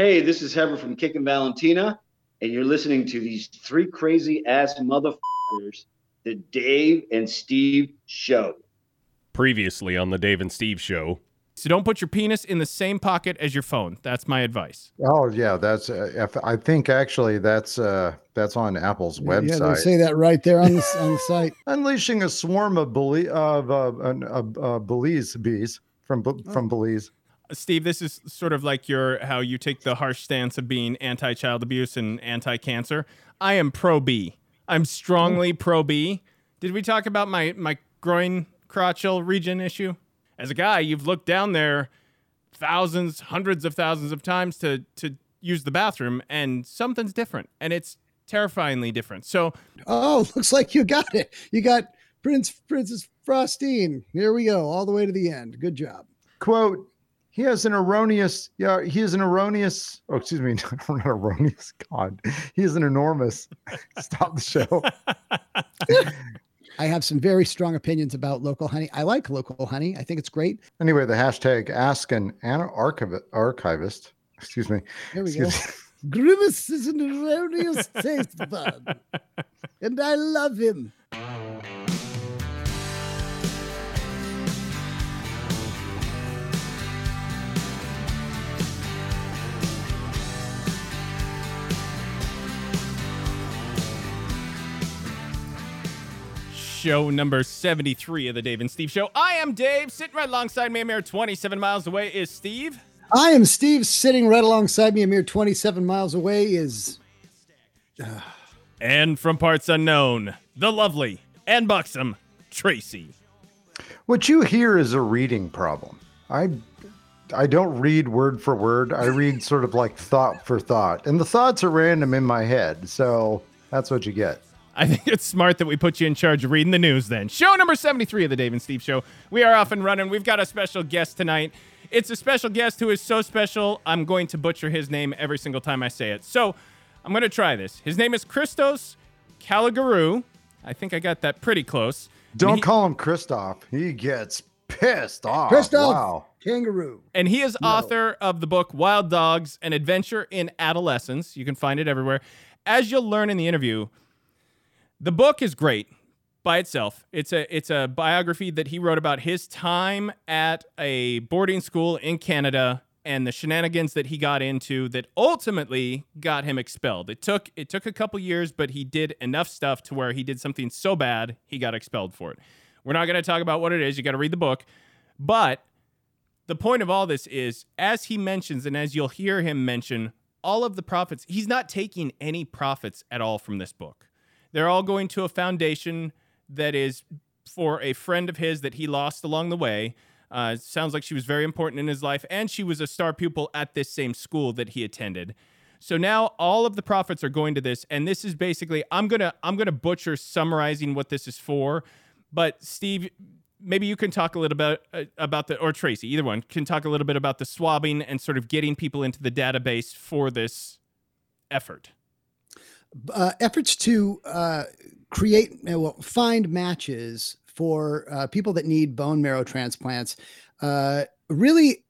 Hey, this is Heber from Kickin' Valentina, and you're listening to these three crazy ass motherfuckers, the Dave and Steve Show. Previously on the Dave and Steve Show. So don't put your penis in the same pocket as your phone. That's my advice. Oh yeah, that's. Uh, if, I think actually that's uh, that's on Apple's Yeah, website. they say that right there on the on the site. Unleashing a swarm of Belize of uh, uh, uh, Belize bees from Be- from Belize. Steve, this is sort of like your how you take the harsh stance of being anti-child abuse and anti-cancer. I am pro B. I'm strongly mm. pro B. Did we talk about my my groin crotchal region issue? As a guy, you've looked down there thousands, hundreds of thousands of times to to use the bathroom, and something's different, and it's terrifyingly different. So Oh, looks like you got it. You got Prince Princess Frostine. Here we go, all the way to the end. Good job. Quote. He has an erroneous, yeah, he is an erroneous, oh, excuse me, not erroneous, God. He is an enormous, stop the show. I have some very strong opinions about local honey. I like local honey. I think it's great. Anyway, the hashtag ask an archiv- archivist, excuse me. There we Excuse go. Grimace is an erroneous taste bud, and I love him. Show number 73 of the Dave and Steve Show. I am Dave. Sitting right alongside me, a mere 27 miles away, is Steve. I am Steve. Sitting right alongside me, a mere 27 miles away, is And from parts unknown, the lovely and buxom Tracy. What you hear is a reading problem. I I don't read word for word. I read sort of like thought for thought. And the thoughts are random in my head. So that's what you get. I think it's smart that we put you in charge of reading the news then. Show number 73 of the Dave and Steve Show. We are off and running. We've got a special guest tonight. It's a special guest who is so special, I'm going to butcher his name every single time I say it. So I'm going to try this. His name is Christos Caligarou. I think I got that pretty close. Don't he- call him Christoph. He gets pissed off. Christoph Wow. Kangaroo. And he is author of the book Wild Dogs An Adventure in Adolescence. You can find it everywhere. As you'll learn in the interview, the book is great by itself. It's a it's a biography that he wrote about his time at a boarding school in Canada and the shenanigans that he got into that ultimately got him expelled. It took it took a couple years, but he did enough stuff to where he did something so bad he got expelled for it. We're not going to talk about what it is. You got to read the book. But the point of all this is, as he mentions, and as you'll hear him mention, all of the profits, he's not taking any profits at all from this book. They're all going to a foundation that is for a friend of his that he lost along the way. Uh, sounds like she was very important in his life, and she was a star pupil at this same school that he attended. So now all of the profits are going to this, and this is basically I'm gonna I'm gonna butcher summarizing what this is for, but Steve, maybe you can talk a little bit uh, about the or Tracy, either one can talk a little bit about the swabbing and sort of getting people into the database for this effort. Uh, efforts to uh, create, uh, well, find matches for uh, people that need bone marrow transplants uh, really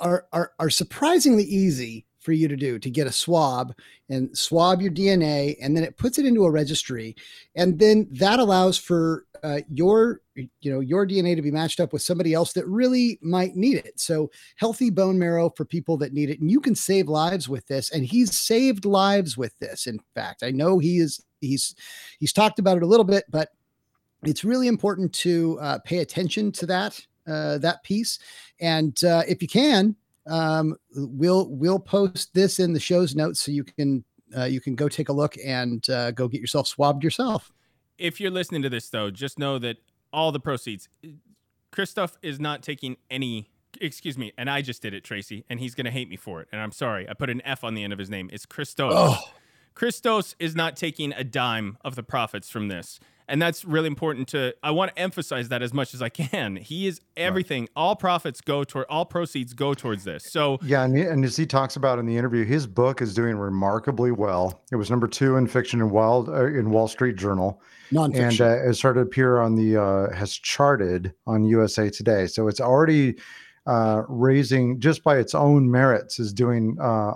are, are are surprisingly easy for you to do to get a swab and swab your DNA and then it puts it into a registry. And then that allows for uh, your you know your DNA to be matched up with somebody else that really might need it. So healthy bone marrow for people that need it, and you can save lives with this. And he's saved lives with this. In fact, I know he is he's he's talked about it a little bit, but it's really important to uh, pay attention to that uh, that piece. And uh, if you can, um, we'll we'll post this in the show's notes so you can uh, you can go take a look and uh, go get yourself swabbed yourself. If you're listening to this though, just know that all the proceeds, Christoph is not taking any. Excuse me, and I just did it, Tracy, and he's gonna hate me for it. And I'm sorry, I put an F on the end of his name. It's Christos. Oh. Christos is not taking a dime of the profits from this. And that's really important to I want to emphasize that as much as I can. He is everything. All profits go toward all proceeds go towards this. So Yeah, and, he- and as he talks about in the interview, his book is doing remarkably well. It was number two in fiction in Wild uh, in Wall Street Journal, and Nonfiction. uh, it started to appear on the uh, has charted on USA Today. So it's already uh, raising just by its own merits is doing uh,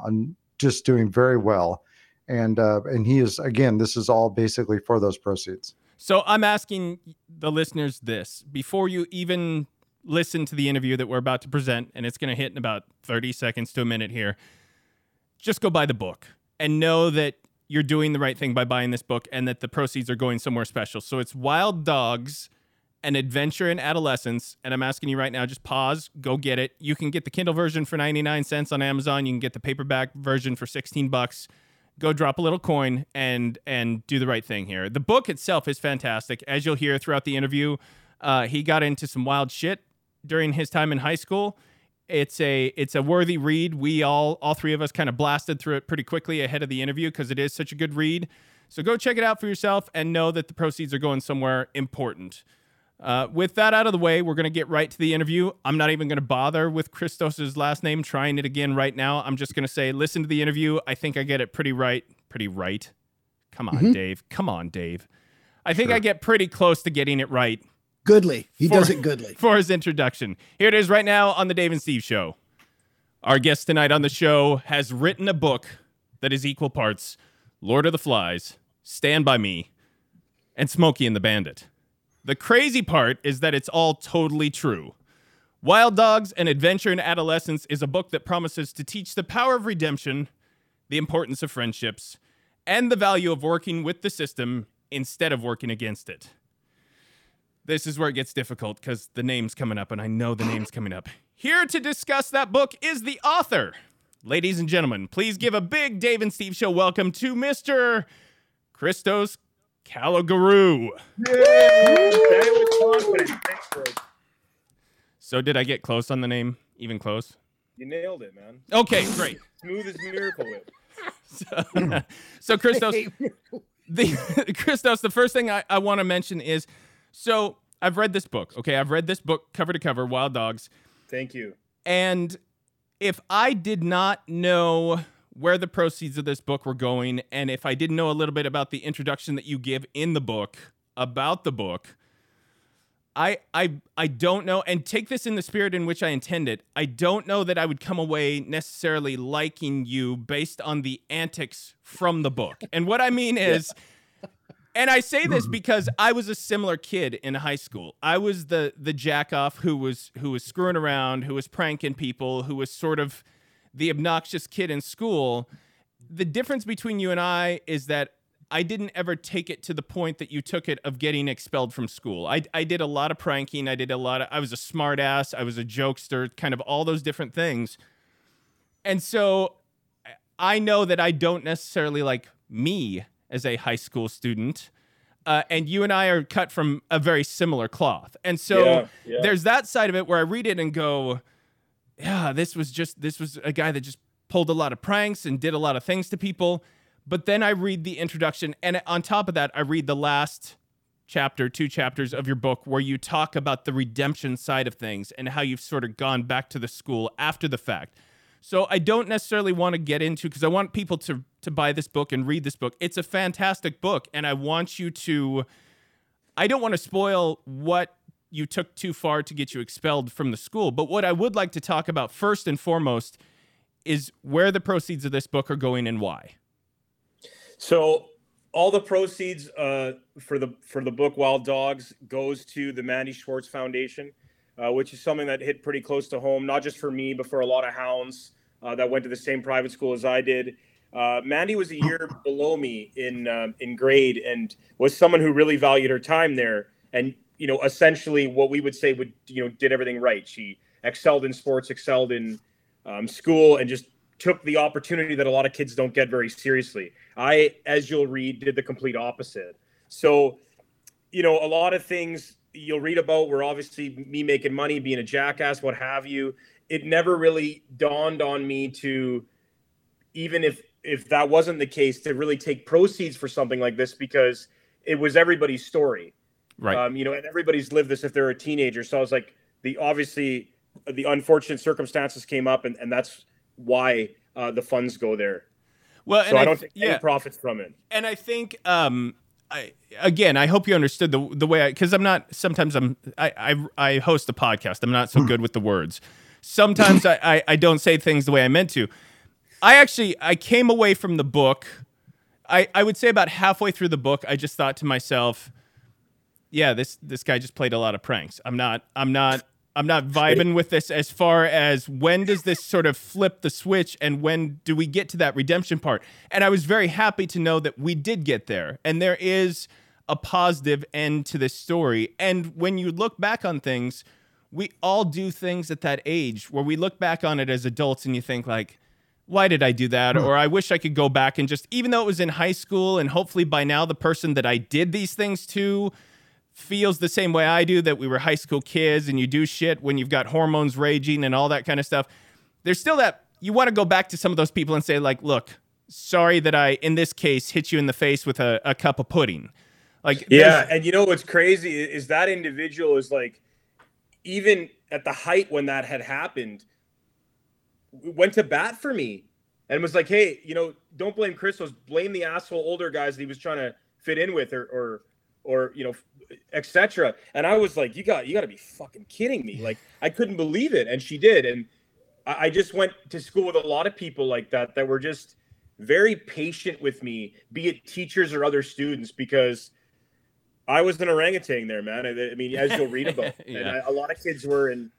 just doing very well, and uh, and he is again. This is all basically for those proceeds. So I'm asking the listeners this before you even listen to the interview that we're about to present, and it's going to hit in about 30 seconds to a minute here. Just go buy the book and know that you're doing the right thing by buying this book and that the proceeds are going somewhere special. So it's Wild Dogs an adventure in adolescence and i'm asking you right now just pause go get it you can get the kindle version for 99 cents on amazon you can get the paperback version for 16 bucks go drop a little coin and and do the right thing here. The book itself is fantastic. As you'll hear throughout the interview uh, he got into some wild shit during his time in high school. It's a it's a worthy read. We all all three of us kind of blasted through it pretty quickly ahead of the interview because it is such a good read. So go check it out for yourself and know that the proceeds are going somewhere important uh, with that out of the way, we're going to get right to the interview. I'm not even going to bother with Christos's last name, trying it again right now. I'm just going to say, listen to the interview. I think I get it pretty right. Pretty right. Come on, mm-hmm. Dave. Come on, Dave. I think sure. I get pretty close to getting it right. Goodly. He for, does it goodly. For his introduction. Here it is right now on the Dave and Steve Show. Our guest tonight on the show has written a book that is equal parts Lord of the Flies, Stand By Me, and Smokey and the Bandit. The crazy part is that it's all totally true. Wild Dogs An Adventure in Adolescence is a book that promises to teach the power of redemption, the importance of friendships, and the value of working with the system instead of working against it. This is where it gets difficult because the name's coming up, and I know the name's coming up. Here to discuss that book is the author. Ladies and gentlemen, please give a big Dave and Steve show welcome to Mr. Christos Caligaroo. So did I get close on the name? Even close? You nailed it, man. Okay, great. Smooth as miracle whip. so, so Christos, the Christos, the first thing I, I want to mention is, so I've read this book. Okay, I've read this book cover to cover, Wild Dogs. Thank you. And if I did not know where the proceeds of this book were going. And if I didn't know a little bit about the introduction that you give in the book about the book, I I I don't know and take this in the spirit in which I intend it. I don't know that I would come away necessarily liking you based on the antics from the book. And what I mean is and I say this because I was a similar kid in high school. I was the the jack off who was who was screwing around, who was pranking people, who was sort of the obnoxious kid in school. The difference between you and I is that I didn't ever take it to the point that you took it of getting expelled from school. I, I did a lot of pranking. I did a lot of, I was a smartass. I was a jokester, kind of all those different things. And so I know that I don't necessarily like me as a high school student. Uh, and you and I are cut from a very similar cloth. And so yeah, yeah. there's that side of it where I read it and go, yeah, this was just this was a guy that just pulled a lot of pranks and did a lot of things to people. But then I read the introduction, and on top of that, I read the last chapter, two chapters of your book, where you talk about the redemption side of things and how you've sort of gone back to the school after the fact. So I don't necessarily want to get into because I want people to to buy this book and read this book. It's a fantastic book, and I want you to. I don't want to spoil what you took too far to get you expelled from the school. But what I would like to talk about first and foremost is where the proceeds of this book are going and why. So all the proceeds uh, for the for the book Wild Dogs goes to the Mandi Schwartz Foundation, uh, which is something that hit pretty close to home, not just for me, but for a lot of hounds uh, that went to the same private school as I did. Uh, Mandi was a year below me in uh, in grade and was someone who really valued her time there. And you know, essentially what we would say would, you know, did everything right. She excelled in sports, excelled in um, school, and just took the opportunity that a lot of kids don't get very seriously. I, as you'll read, did the complete opposite. So, you know, a lot of things you'll read about were obviously me making money, being a jackass, what have you. It never really dawned on me to, even if if that wasn't the case, to really take proceeds for something like this because it was everybody's story. Right. Um, you know, and everybody's lived this if they're a teenager. So I was like, the obviously the unfortunate circumstances came up, and, and that's why uh, the funds go there. Well, so I, I don't take yeah. any profits from it. And I think, um, I again, I hope you understood the the way I because I'm not. Sometimes I'm I, I I host a podcast. I'm not so good with the words. sometimes I, I I don't say things the way I meant to. I actually I came away from the book. I I would say about halfway through the book, I just thought to myself, yeah, this this guy just played a lot of pranks. I'm not I'm not I'm not vibing with this as far as when does this sort of flip the switch and when do we get to that redemption part? And I was very happy to know that we did get there. And there is a positive end to this story. And when you look back on things, we all do things at that age where we look back on it as adults and you think like why did I do that? Hmm. Or I wish I could go back and just, even though it was in high school, and hopefully by now the person that I did these things to feels the same way I do that we were high school kids and you do shit when you've got hormones raging and all that kind of stuff. There's still that you want to go back to some of those people and say, like, look, sorry that I, in this case, hit you in the face with a, a cup of pudding. Like, Yeah, and you know what's crazy is that individual is like, even at the height when that had happened, went to bat for me and was like, "Hey, you know, don't blame Christos, blame the asshole older guys that he was trying to fit in with, or or or you know, etc." And I was like, "You got you got to be fucking kidding me!" Like I couldn't believe it, and she did, and I, I just went to school with a lot of people like that that were just very patient with me, be it teachers or other students, because I was an orangutan there, man. I, I mean, as you'll read about, Yeah. and I, a lot of kids were, and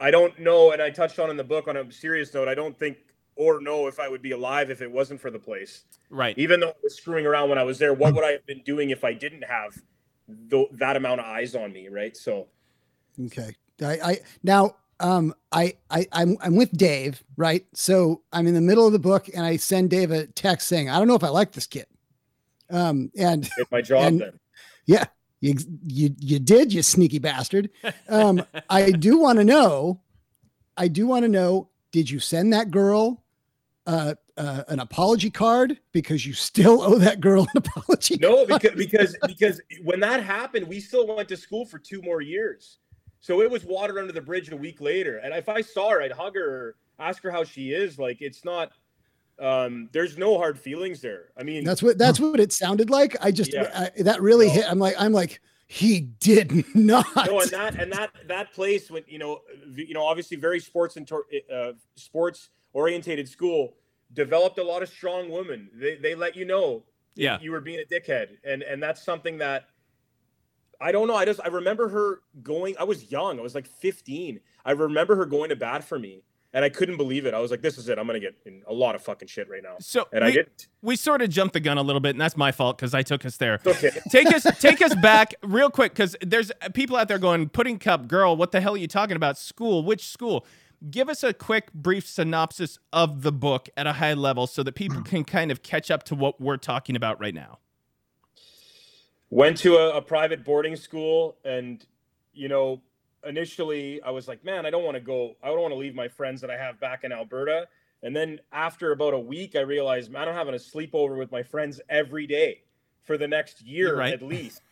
I don't know. And I touched on in the book on a serious note. I don't think or know if I would be alive if it wasn't for the place. right. Even though I was screwing around when I was there, what would I have been doing if I didn't have th- that amount of eyes on me, right? So Okay. I, I now um I, I I'm I'm with Dave, right? So I'm in the middle of the book and I send Dave a text saying, I don't know if I like this kid. Um and my job And- then. yeah, you you you did, you sneaky bastard. Um I do want to know, I do want to know, did you send that girl uh, uh an apology card because you still owe that girl an apology No, card? because because because when that happened, we still went to school for two more years. So it was water under the bridge a week later. And if I saw her, I'd hug her or ask her how she is. Like it's not um there's no hard feelings there. I mean That's what that's what it sounded like. I just Yeah. I, that really No. hit. I'm like I'm like he did not. no, and that and that that place when you know you know obviously very sports and uh, sports orientated school developed a lot of strong women. They they let you know Yeah. you were being a dickhead, and and that's something that I don't know. I just I remember her going. I was young. I was like 15. I remember her going to bat for me, and I couldn't believe it. I was like, "This is it. I'm gonna get in a lot of fucking shit right now," So and I we, didn't. we sort of jumped the gun a little bit, and that's my fault because I took us there. Okay. take us take us back real quick because there's people out there going pudding cup girl what the hell are you talking about school which school give us a quick brief synopsis of the book at a high level so that people can kind of catch up to what we're talking about right now. Went to a, a private boarding school and you know initially i was like man i don't want to go i don't want to leave my friends that i have back in alberta. And then after about a week i realized man, i'm having a sleepover with my friends every day for the next year Right. at least.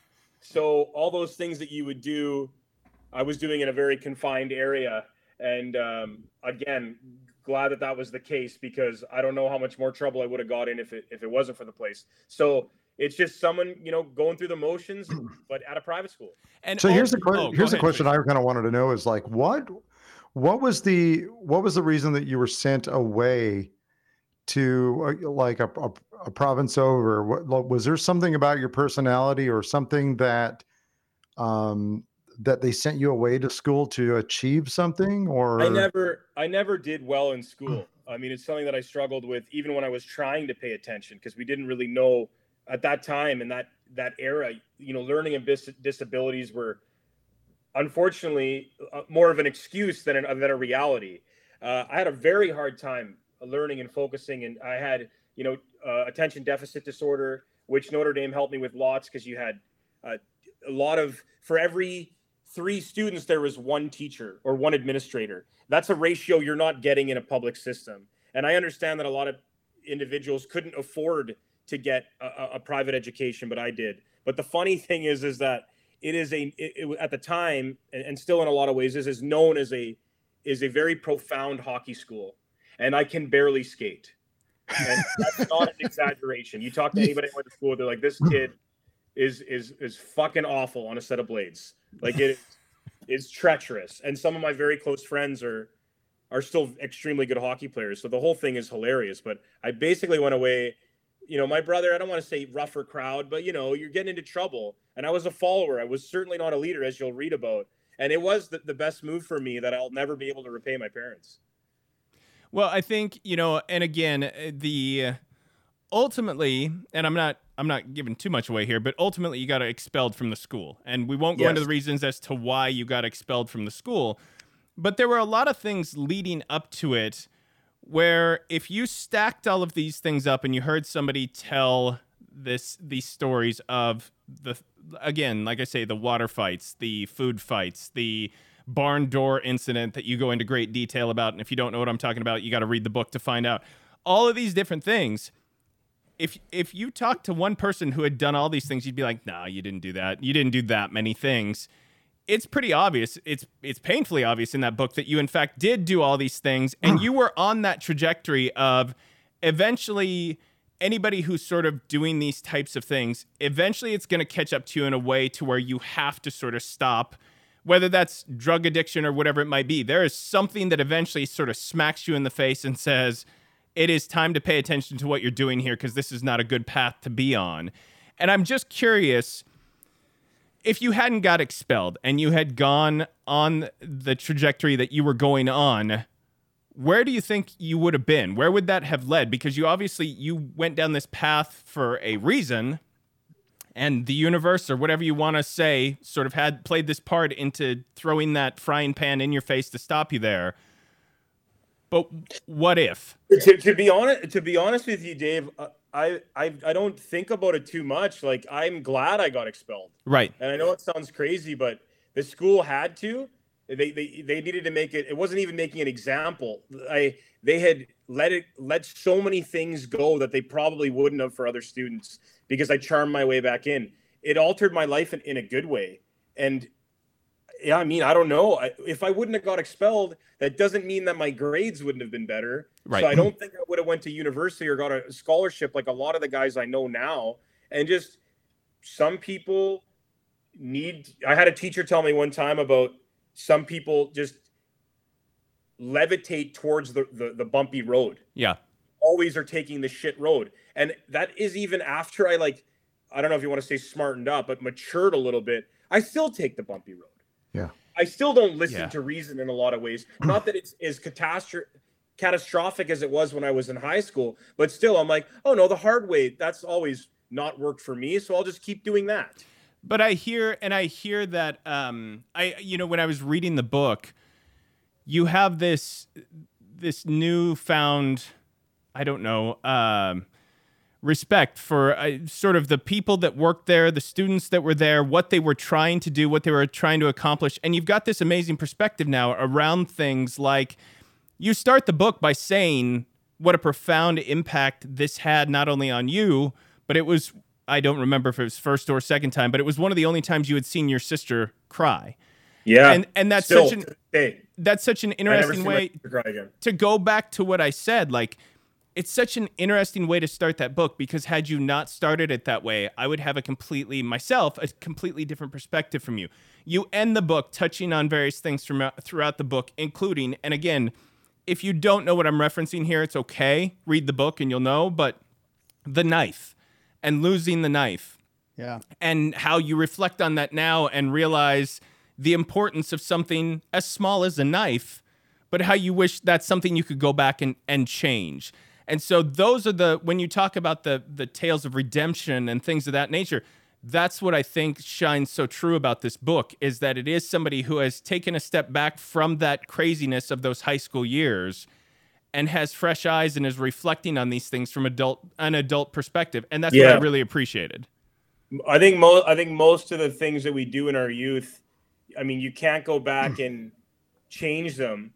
So all those things that you would do i was doing in a very confined area and um, again glad that that was the case because i don't know how much more trouble i would have got in if it if it wasn't for the place so it's just someone you know going through the motions but at a private school and So here's the also- que- oh, here's the ahead, question please. I kind of wanted to know is like what what was the what was the reason that you were sent away to uh, like a, a, a province over? What was there something about your personality or something that um that they sent you away to school to achieve something or? i never i never did well in school. I mean it's something that i struggled with even when i was trying to pay attention because we didn't really know at that time and that that era you know learning and dis- disabilities were unfortunately uh, more of an excuse than, an, than a reality. Uh, i had a very hard time learning and focusing and i had you know uh, attention deficit disorder which notre dame helped me with lots because you had uh, a lot of for every three students there was one teacher or one administrator. That's a ratio you're not getting in a public system. And i understand that a lot of individuals couldn't afford to get a, a- private education but i did. But the funny thing is is that it is a it, it- at the time and, and still in a lot of ways this is known as a is a very profound hockey school. And i can barely skate. And that's not an exaggeration. You talk to anybody who went to school they're like this kid is is is fucking awful on a set of blades like it is treacherous and some of my very close friends are are still extremely good hockey players. So the whole thing is hilarious. But I basically went away. You know, my brother, I don't want to say rougher crowd, but you know, you're getting into trouble. And I was a follower. I was certainly not a leader, as you'll read about. And it was the, the best move for me that I'll never be able to repay my parents. Well, I think, you know, and again, uh, the ultimately, and I'm not I'm not giving too much away here, but ultimately you got expelled from the school. And we won't go into the reasons as to why you got expelled from the school. But there were a lot of things leading up to it where if you stacked all of these things up and you heard somebody tell this these stories of the again, like I say, the water fights, the food fights, the barn door incident that you go into great detail about. And if you don't know what I'm talking about, you got to read the book to find out. All of these different things. If if you talked to one person who had done all these things, you'd be like, "Nah, you didn't do that. You didn't do that many things." It's pretty obvious. It's it's painfully obvious in that book that you in fact did do all these things and you were on that trajectory of eventually anybody who's sort of doing these types of things, eventually it's going to catch up to you in a way to where you have to sort of stop, whether that's drug addiction or whatever it might be. There is something that eventually sort of smacks you in the face and says, it is time to pay attention to what you're doing here because this is not a good path to be on. And I'm just curious if you hadn't got expelled and you had gone on the trajectory that you were going on where do you think you would have been? Where would that have led? Because you obviously you went down this path for a reason and the universe or whatever you want to say sort of had played this part into throwing that frying pan in your face to stop you there but what if? To, to be honest to be honest with you dave uh, I, I i don't think about it too much. Like i'm glad i got expelled. Right. And i know it sounds crazy but the school had to. They they, they needed to make it it wasn't even making an example. I they had let it let so many things go that they probably wouldn't have for other students because i charmed my way back in. It altered my life in, in a good way. And yeah, I mean, I don't know. I, if I wouldn't have got expelled, that doesn't mean that my grades wouldn't have been better. Right. So I don't think I would have went to university or got a scholarship like a lot of the guys I know now. And just some people need. I had a teacher tell me one time about some people just levitate towards the the, the bumpy road yeah always are taking the shit road. And that is even after I like, I don't know if you want to say smartened up, but matured a little bit. I still take the bumpy road. Yeah. I still don't listen Yeah. to reason in a lot of ways. Not that it's as catastro- catastrophic as it was when I was in high school, but still, I'm like, oh no, the hard way. That's always not worked for me. So I'll just keep doing that. but i hear and i hear that um i you know when i was reading the book you have this this newfound i don't know um respect for uh, sort of the people that worked there the students that were there what they were trying to do what they were trying to accomplish and you've got this amazing perspective now around things like you start the book by saying what a profound impact this had not only on you, but it was I don't remember if it was first or second time, but it was one of the only times you had seen your sister cry. Yeah. And and that's such an that's such an interesting way sister cry again. to go back to what I said, like it's such an interesting way to start that book because had you not started it that way, I would have a completely myself a completely different perspective from you. You end the book touching on various things from uh, throughout the book, including and again, if you don't know what I'm referencing here, it's okay. Read the book and you'll know, but the knife and losing the knife Yeah. and how you reflect on that now and realize the importance of something as small as a knife, but how you wish that's something you could go back and, and change. And so those are the when you talk about the the tales of redemption and things of that nature, that's what I think shines so true about this book is that it is somebody who has taken a step back from that craziness of those high school years and has fresh eyes and is reflecting on these things from adult an adult perspective. And that's what I really appreciated. I think most I think most of the things that we do in our youth, I mean, you can't go back and change them,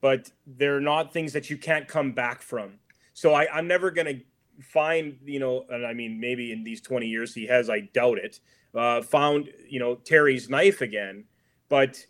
but they're not things that you can't come back from. So I, I'm never gonna find, you know, and I mean, maybe in these 20 years he has, I doubt it, uh, found, you know, Terry's knife again. But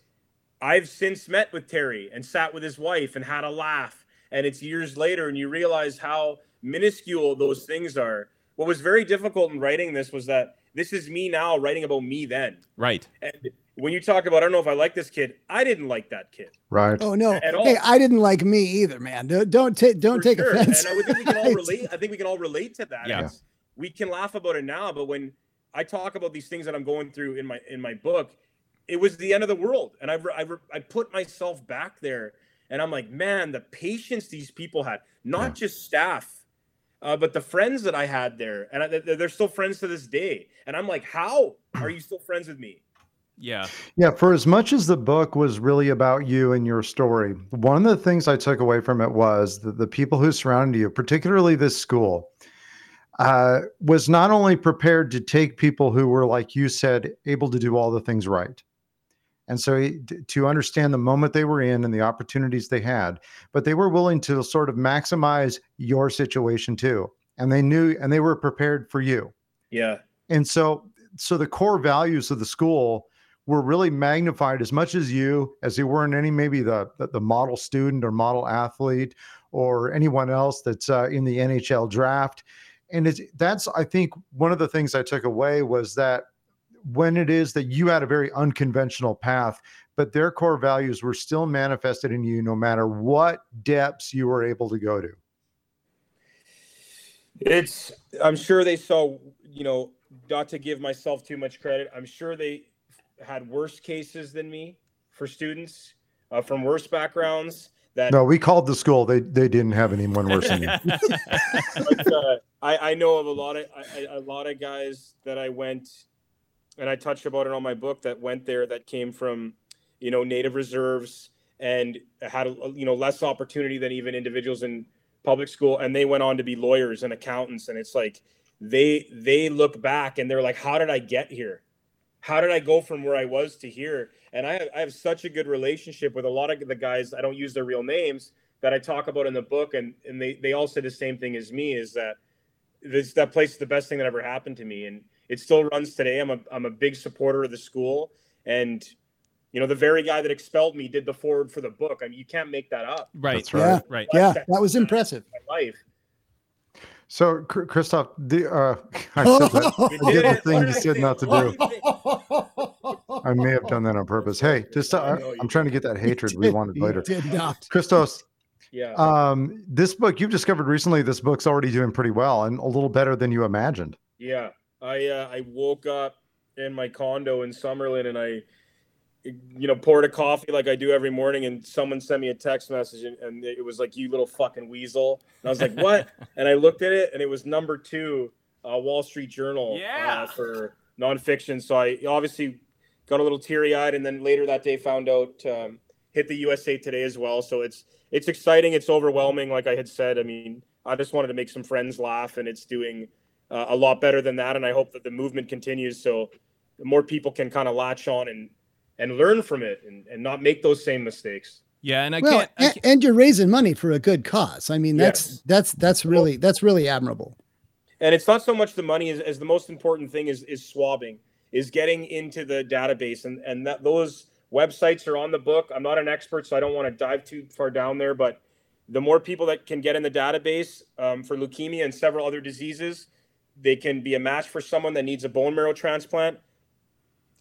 I've since met with Terry and sat with his wife and had a laugh. And it's years later, and you realize how minuscule those things are. What was very difficult in writing this was that this is me now writing about me then. Right. And when you talk about, I don't know if I like this kid. I didn't like that kid. Right. Oh no! At all. Hey, I didn't like me either, man. Don't don't take don't For take sure. offense. And I think we can all relate. I think we can all relate to that. Yeah. It's- We can laugh about it now, but when I talk about these things that I'm going through in my in my book, it was the end of the world, and I I, I put myself back there, and I'm like, man, the patience these people had, not Yeah. just staff, uh, but the friends that I had there, and I, they're they're still friends to this day. And I'm like, how are you still friends with me? Yeah. Yeah, for as much as the book was really about you and your story, one of the things I took away from it was that the people who surrounded you, particularly this school, uh, was not only prepared to take people who were, like you said, able to do all the things right. And so he- to understand the moment they were in and the opportunities they had, but they were willing to sort of maximize your situation too. And they knew and they were prepared for you Yeah, and so so the core values of the school were really magnified as much as you as they were in any maybe the the, model student or model athlete or anyone else that's uh, in the NHL draft and it's that's I think one of the things I took away was that when it is that you had a very unconventional path but their core values were still manifested in you no matter what depths you were able to go to It's. I'm sure they saw. You know, not to give myself too much credit. I'm sure they had worse cases than me for students uh, from worse backgrounds. That no we called the school they they didn't have anyone worse than you but, uh, I, I know of a lot of I, I- a lot of guys that I went and I touched about it on my book that went there that came from you know native reserves and had you know less opportunity than even individuals in public school and they went on to be lawyers and accountants and it's like they they look back and they're like how did I get here how did I go from where I was to here and I have, I have such a good relationship with a lot of the guys I don't use their real names that I talk about in the book, and and they they all say the same thing as me is that this that place is the best thing that ever happened to me, and it still runs today. I'm a I'm a big supporter of the school, and you know the very guy that expelled me did the forward for the book. I mean, you can't make that up. Right. That's right. Right. yeah, that was impressive. My life. So, Christoph, the uh, I said that. Did the thing you said not to do. did you think? I may have done that on purpose. Hey, just uh, I know you I'm trying to get that hatred we wanted later. Did not. Christos, Yeah. um, this book you've discovered recently. This book's already doing pretty well and a little better than you imagined. Yeah, I uh, I woke up in my condo in Summerlin and I, you know, poured a coffee like I do every morning, and someone sent me a text message and, and it was like, "You little fucking weasel," and I was like, "What?" and I looked at it and it was number two, uh, Wall Street Journal, Yeah. uh, for nonfiction. So I obviously got a little teary eyed, and then later that day found out um, hit the USA Today as well. So it's it's exciting, it's overwhelming, like I had said. I mean, I just wanted to make some friends laugh, and it's doing uh, a lot better than that. And I hope that the movement continues so more people can kind of latch on and and learn from it and, and not make those same mistakes. Yeah. And I well, can't. I and, can't and you're raising money for a good cause. I mean, that's Yes. that's that's really that's really admirable. And it's not so much the money as, as the most important thing is is swabbing, is getting into the database. And and that those websites are on the book. I'm not an expert, so I don't want to dive too far down there, but the more people that can get in the database um, for leukemia and several other diseases, they can be a match for someone that needs a bone marrow transplant.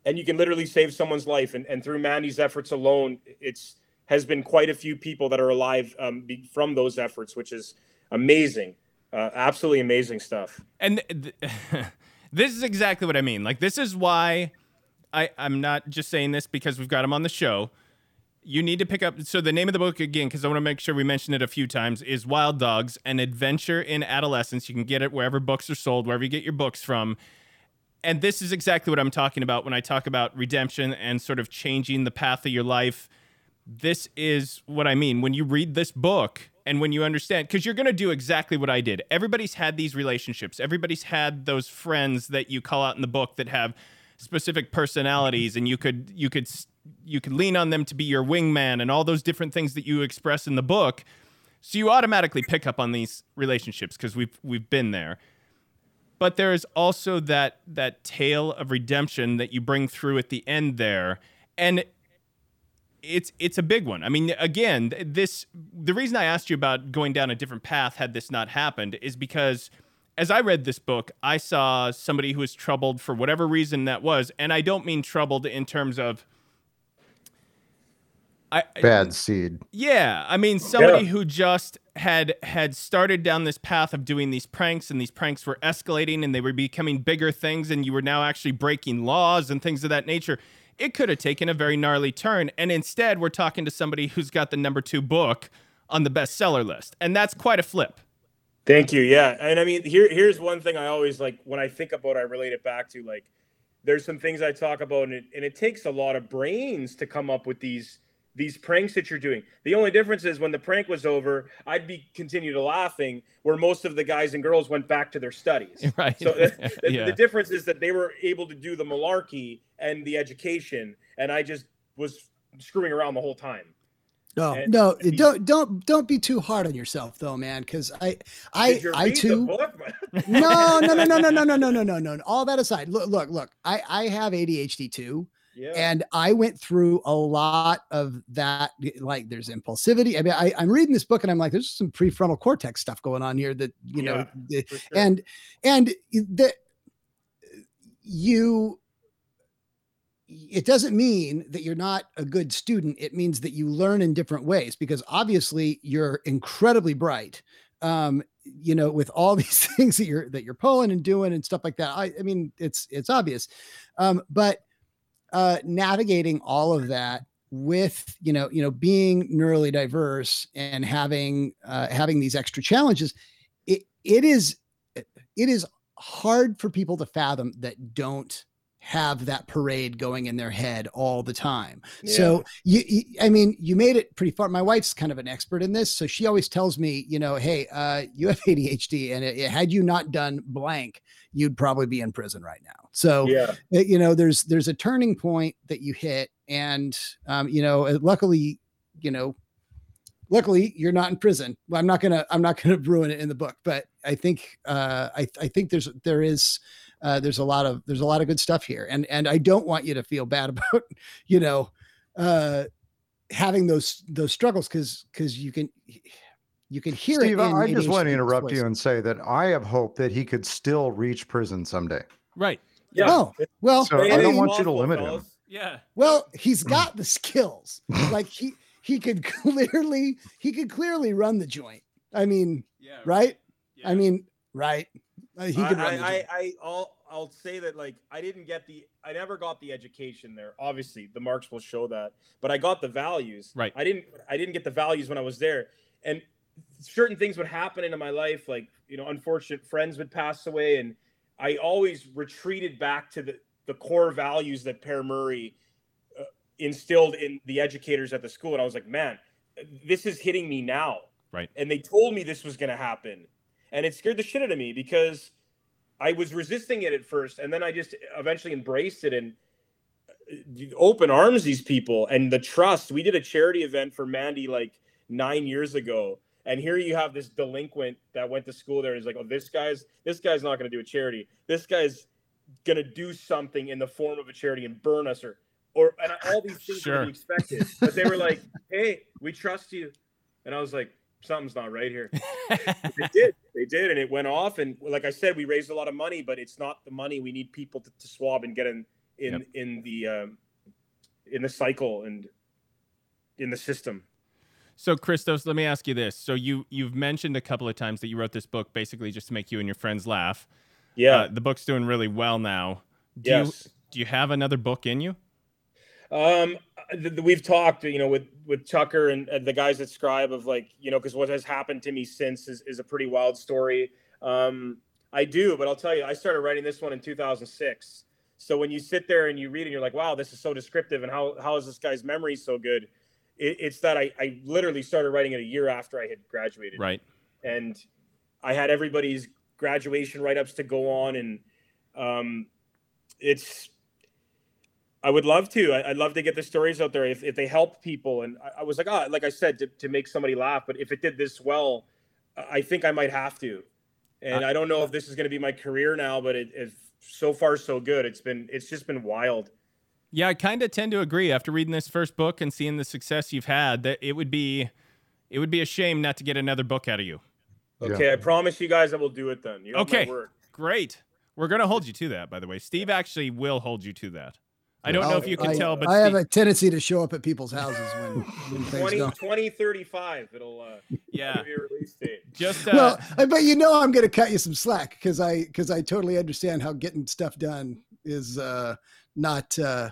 And you can literally save someone's life. And, and through Mandi's efforts alone, it's has been quite a few people that are alive um, from those efforts, which is amazing. Uh, absolutely amazing stuff. and th- this is exactly what I mean. Like this is why I I'm not just saying this because we've got him on the show. You need to pick up. So the name of the book again, because I want to make sure we mention it a few times, is Wild Dogs: An Adventure in Adolescence. You can get it wherever books are sold, wherever you get your books from. And this is exactly what I'm talking about when I talk about redemption and sort of changing the path of your life. This is what I mean when you read this book and when you understand, because you're going to do exactly what I did. Everybody's had these relationships, everybody's had those friends that you call out in the book that have specific personalities and you could you could you could lean on them to be your wingman and all those different things that you express in the book so you automatically pick up on these relationships because we've we've been there but there is also that that tale of redemption that you bring through at the end there and it's it's a big one i mean again this the reason i asked you about going down a different path had this not happened is because as I read this book, I saw somebody who was troubled for whatever reason that was, and I don't mean troubled in terms of. I, Bad seed. yeah, I mean somebody Yeah. who just had had started down this path of doing these pranks and these pranks were escalating and they were becoming bigger things and you were now actually breaking laws and things of that nature. It could have taken a very gnarly turn and instead we're talking to somebody who's got the number 2 book on the bestseller list. And that's quite a flip. Thank you. Yeah, and I mean, here here's one thing I always like when I think about. It, I relate it back to like, there's some things I talk about, and it, and it takes a lot of brains to come up with these these pranks that you're doing. The only difference is when the prank was over, I'd be continue to laughing, where most of the guys and girls went back to their studies. Right. So the, the, Yeah. the difference is that they were able to do the malarkey and the education, and I just was screwing around the whole time. No, And- no, and don't don't don't be too hard on yourself though, man. Because I I I too. no, no, no, no, no, no, no, no, no, no, no. All that aside, look, look, look. I I have ADHD too, yeah. and I went through a lot of that. Like, there's impulsivity. I mean, I, I'm reading this book and I'm like, there's some prefrontal cortex stuff going on here that you know, Yeah, sure. and and that you it doesn't mean that you're not a good student it means that you learn in different ways because obviously you're incredibly bright um you know with all these things that you're that you're pulling and doing and stuff like that i i mean it's it's obvious um but uh navigating all of that with you know you know being neurally diverse and having uh having these extra challenges it it is it is hard for people to fathom that don't have that parade going in their head all the time. So you, you, I mean, you made it pretty far. My wife's kind of an expert in this, so she always tells me, you know, hey, uh, you have ADHD, and it, it- had you not done blank, you'd probably be in prison right now. So yeah. uh, you know, there's there's a turning point that you hit, and um, you know, uh, luckily, you know, luckily you're not in prison. Well, I'm not gonna I'm not gonna ruin it in the book, but I think uh, I I think there's there is uh, there's a lot of there's a lot of good stuff here, and and I don't want you to feel bad about you know uh, having those those struggles because because you can you can hear Steve, it. I in just want to interrupt voice. you and say that I have hope that he could still reach prison someday. Right. Yeah. Oh well, So I I don't want you to Possible, limit him. Yeah. Well, he's got the skills. like he he could clearly he could clearly run the joint. I mean, Yeah. right? Yeah. I mean, right? He could run the I, I, I I'll I'll say that like I didn't get the, I never got the education there. Obviously, the marks will show that, but I got the values. Right. I didn't, I didn't get the values when I was there, and certain things would happen into my life, like you know, unfortunate friends would pass away, and I always retreated back to the the core values that Père Murray uh, instilled in the educators at the school, and I was like, man, this is hitting me now. Right. And they told me this was going to happen, and it scared the shit out of me because I was resisting it at first, and then I just eventually embraced it and uh, open arms these people and the trust. We did a charity event for Mandi like nine years ago, and here you have this delinquent that went to school there and is like, "Oh, this guy's this guy's not going to do a charity. This guy's going to do something in the form of a charity and burn us or." Or and all these things Sure. that we expected, but they were like, "Hey, we trust you," and I was like, "Something's not right here." they did they did and it went off and like i said we raised a lot of money but it's not the money we need people to, to swab and get in in Yep. in the um, in the cycle and in the system So Christos, let me ask you this. So you you've mentioned a couple of times that you wrote this book basically just to make you and your friends laugh. yeah Uh, the book's doing really well now. Do yes you do you have another book in you? um th- we've talked you know with with tucker and, and the guys at scribe of like you know because what has happened to me since is, is a pretty wild story um i do but i'll tell you i started writing this one in 2006 so when you sit there and you read and you're like wow this is so descriptive and how how is this guy's memory so good it, it's that I, I literally started writing it a year after i had graduated Right. and I had everybody's graduation write ups to go on, and um, it's. I would love to. I, I'd love to get the stories out there if, if they help people. And I, I was like, ah, like I said, to, to make somebody laugh. But if it did this well, I I think I might have to. And I don't know if this is going to be my career now, but it, it's so far so good. It's been it's just been wild. Yeah, I kind of tend to agree after reading this first book and seeing the success you've had that it would be it would be a shame not to get another book out of you. Okay, I promise you guys I will do it then. You Okay. my word. Great. We're gonna hold you to that, by the way. Steve actually will hold you to that. I don't know if you can I, tell, but I have Steve- a tendency to show up at people's houses when, when things 20, don't. 2035. It'll uh, yeah, give a release date. just uh, well, I bet you know I'm going to cut you some slack because I because I totally understand how getting stuff done is uh, not uh,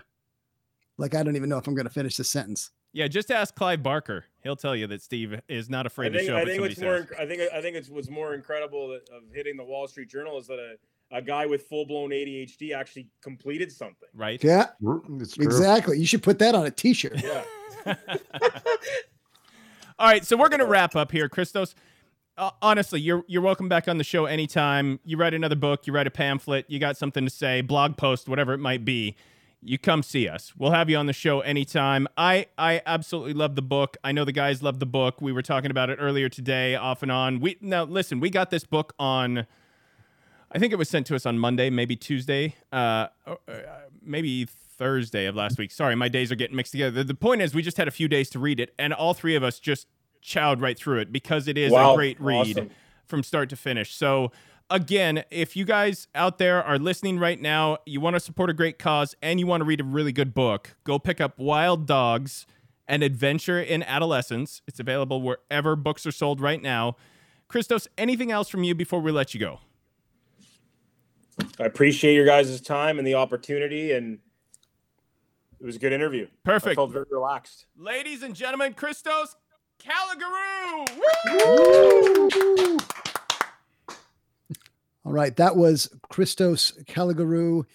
like I don't even know if I'm going to finish this sentence. yeah. Just ask Clive Barker. He'll tell you that Steve is not I afraid to think show I up at think somebody's what's more inc- I think I think it's what's more incredible that, of hitting the Wall Street Journal is that a, a guy with full blown ADHD actually completed something. Right? Yeah, It's true. exactly. You should put that on a T-shirt. Yeah. All right, so we're gonna wrap up here, Christos. Uh, honestly, you're you're welcome back on the show anytime. You write another book, you write a pamphlet, you got something to say, blog post, whatever it might be. You come see us. We'll have you on the show anytime. I I absolutely love the book. I know the guys love the book. We were talking about it earlier today, off and on. We now listen. We got this book on. I think it was sent to us on Monday, maybe Tuesday, uh, uh, maybe Thursday of last week. Sorry, my days are getting mixed together. The point is, we just had a few days to read it, and all three of us just chowed right through it because it is Wow, a great read awesome. from start to finish. So, again, if you guys out there are listening right now, you want to support a great cause and you want to read a really good book, go pick up Wild Dogs An Adventure in Adolescence. It's available wherever books are sold right now. Christos, anything else from you before we let you go? I appreciate your guys' time and the opportunity, and it was a good interview. Perfect. I Perfect. felt very relaxed. Ladies and gentlemen, Christos Kalogirou! Woo! All right, that was Christos Kalogirou,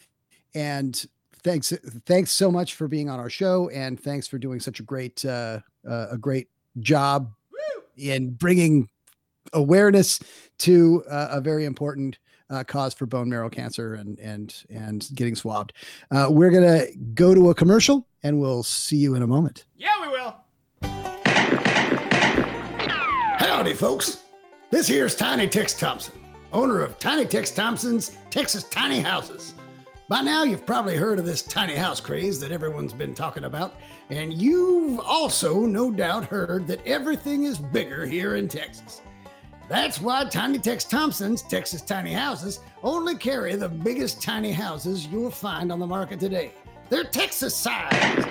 and thanks thanks so much for being on our show, and thanks for doing such a great uh, uh, a great job in bringing awareness to uh, a very important uh, cause for bone marrow cancer and and and getting swabbed. Uh, we're gonna go to a commercial, and we'll see you in a moment. Yeah, we will. Howdy, folks. This here's Tiny Tex Thompson, owner of Tiny Tex Thompson's Texas Tiny Houses. By now, you've probably heard of this tiny house craze that everyone's been talking about, and you've also no doubt heard that everything is bigger here in Texas. That's why Tiny Tex Thompson's Texas Tiny Houses only carry the biggest tiny houses you'll find on the market today. They're Texas sized.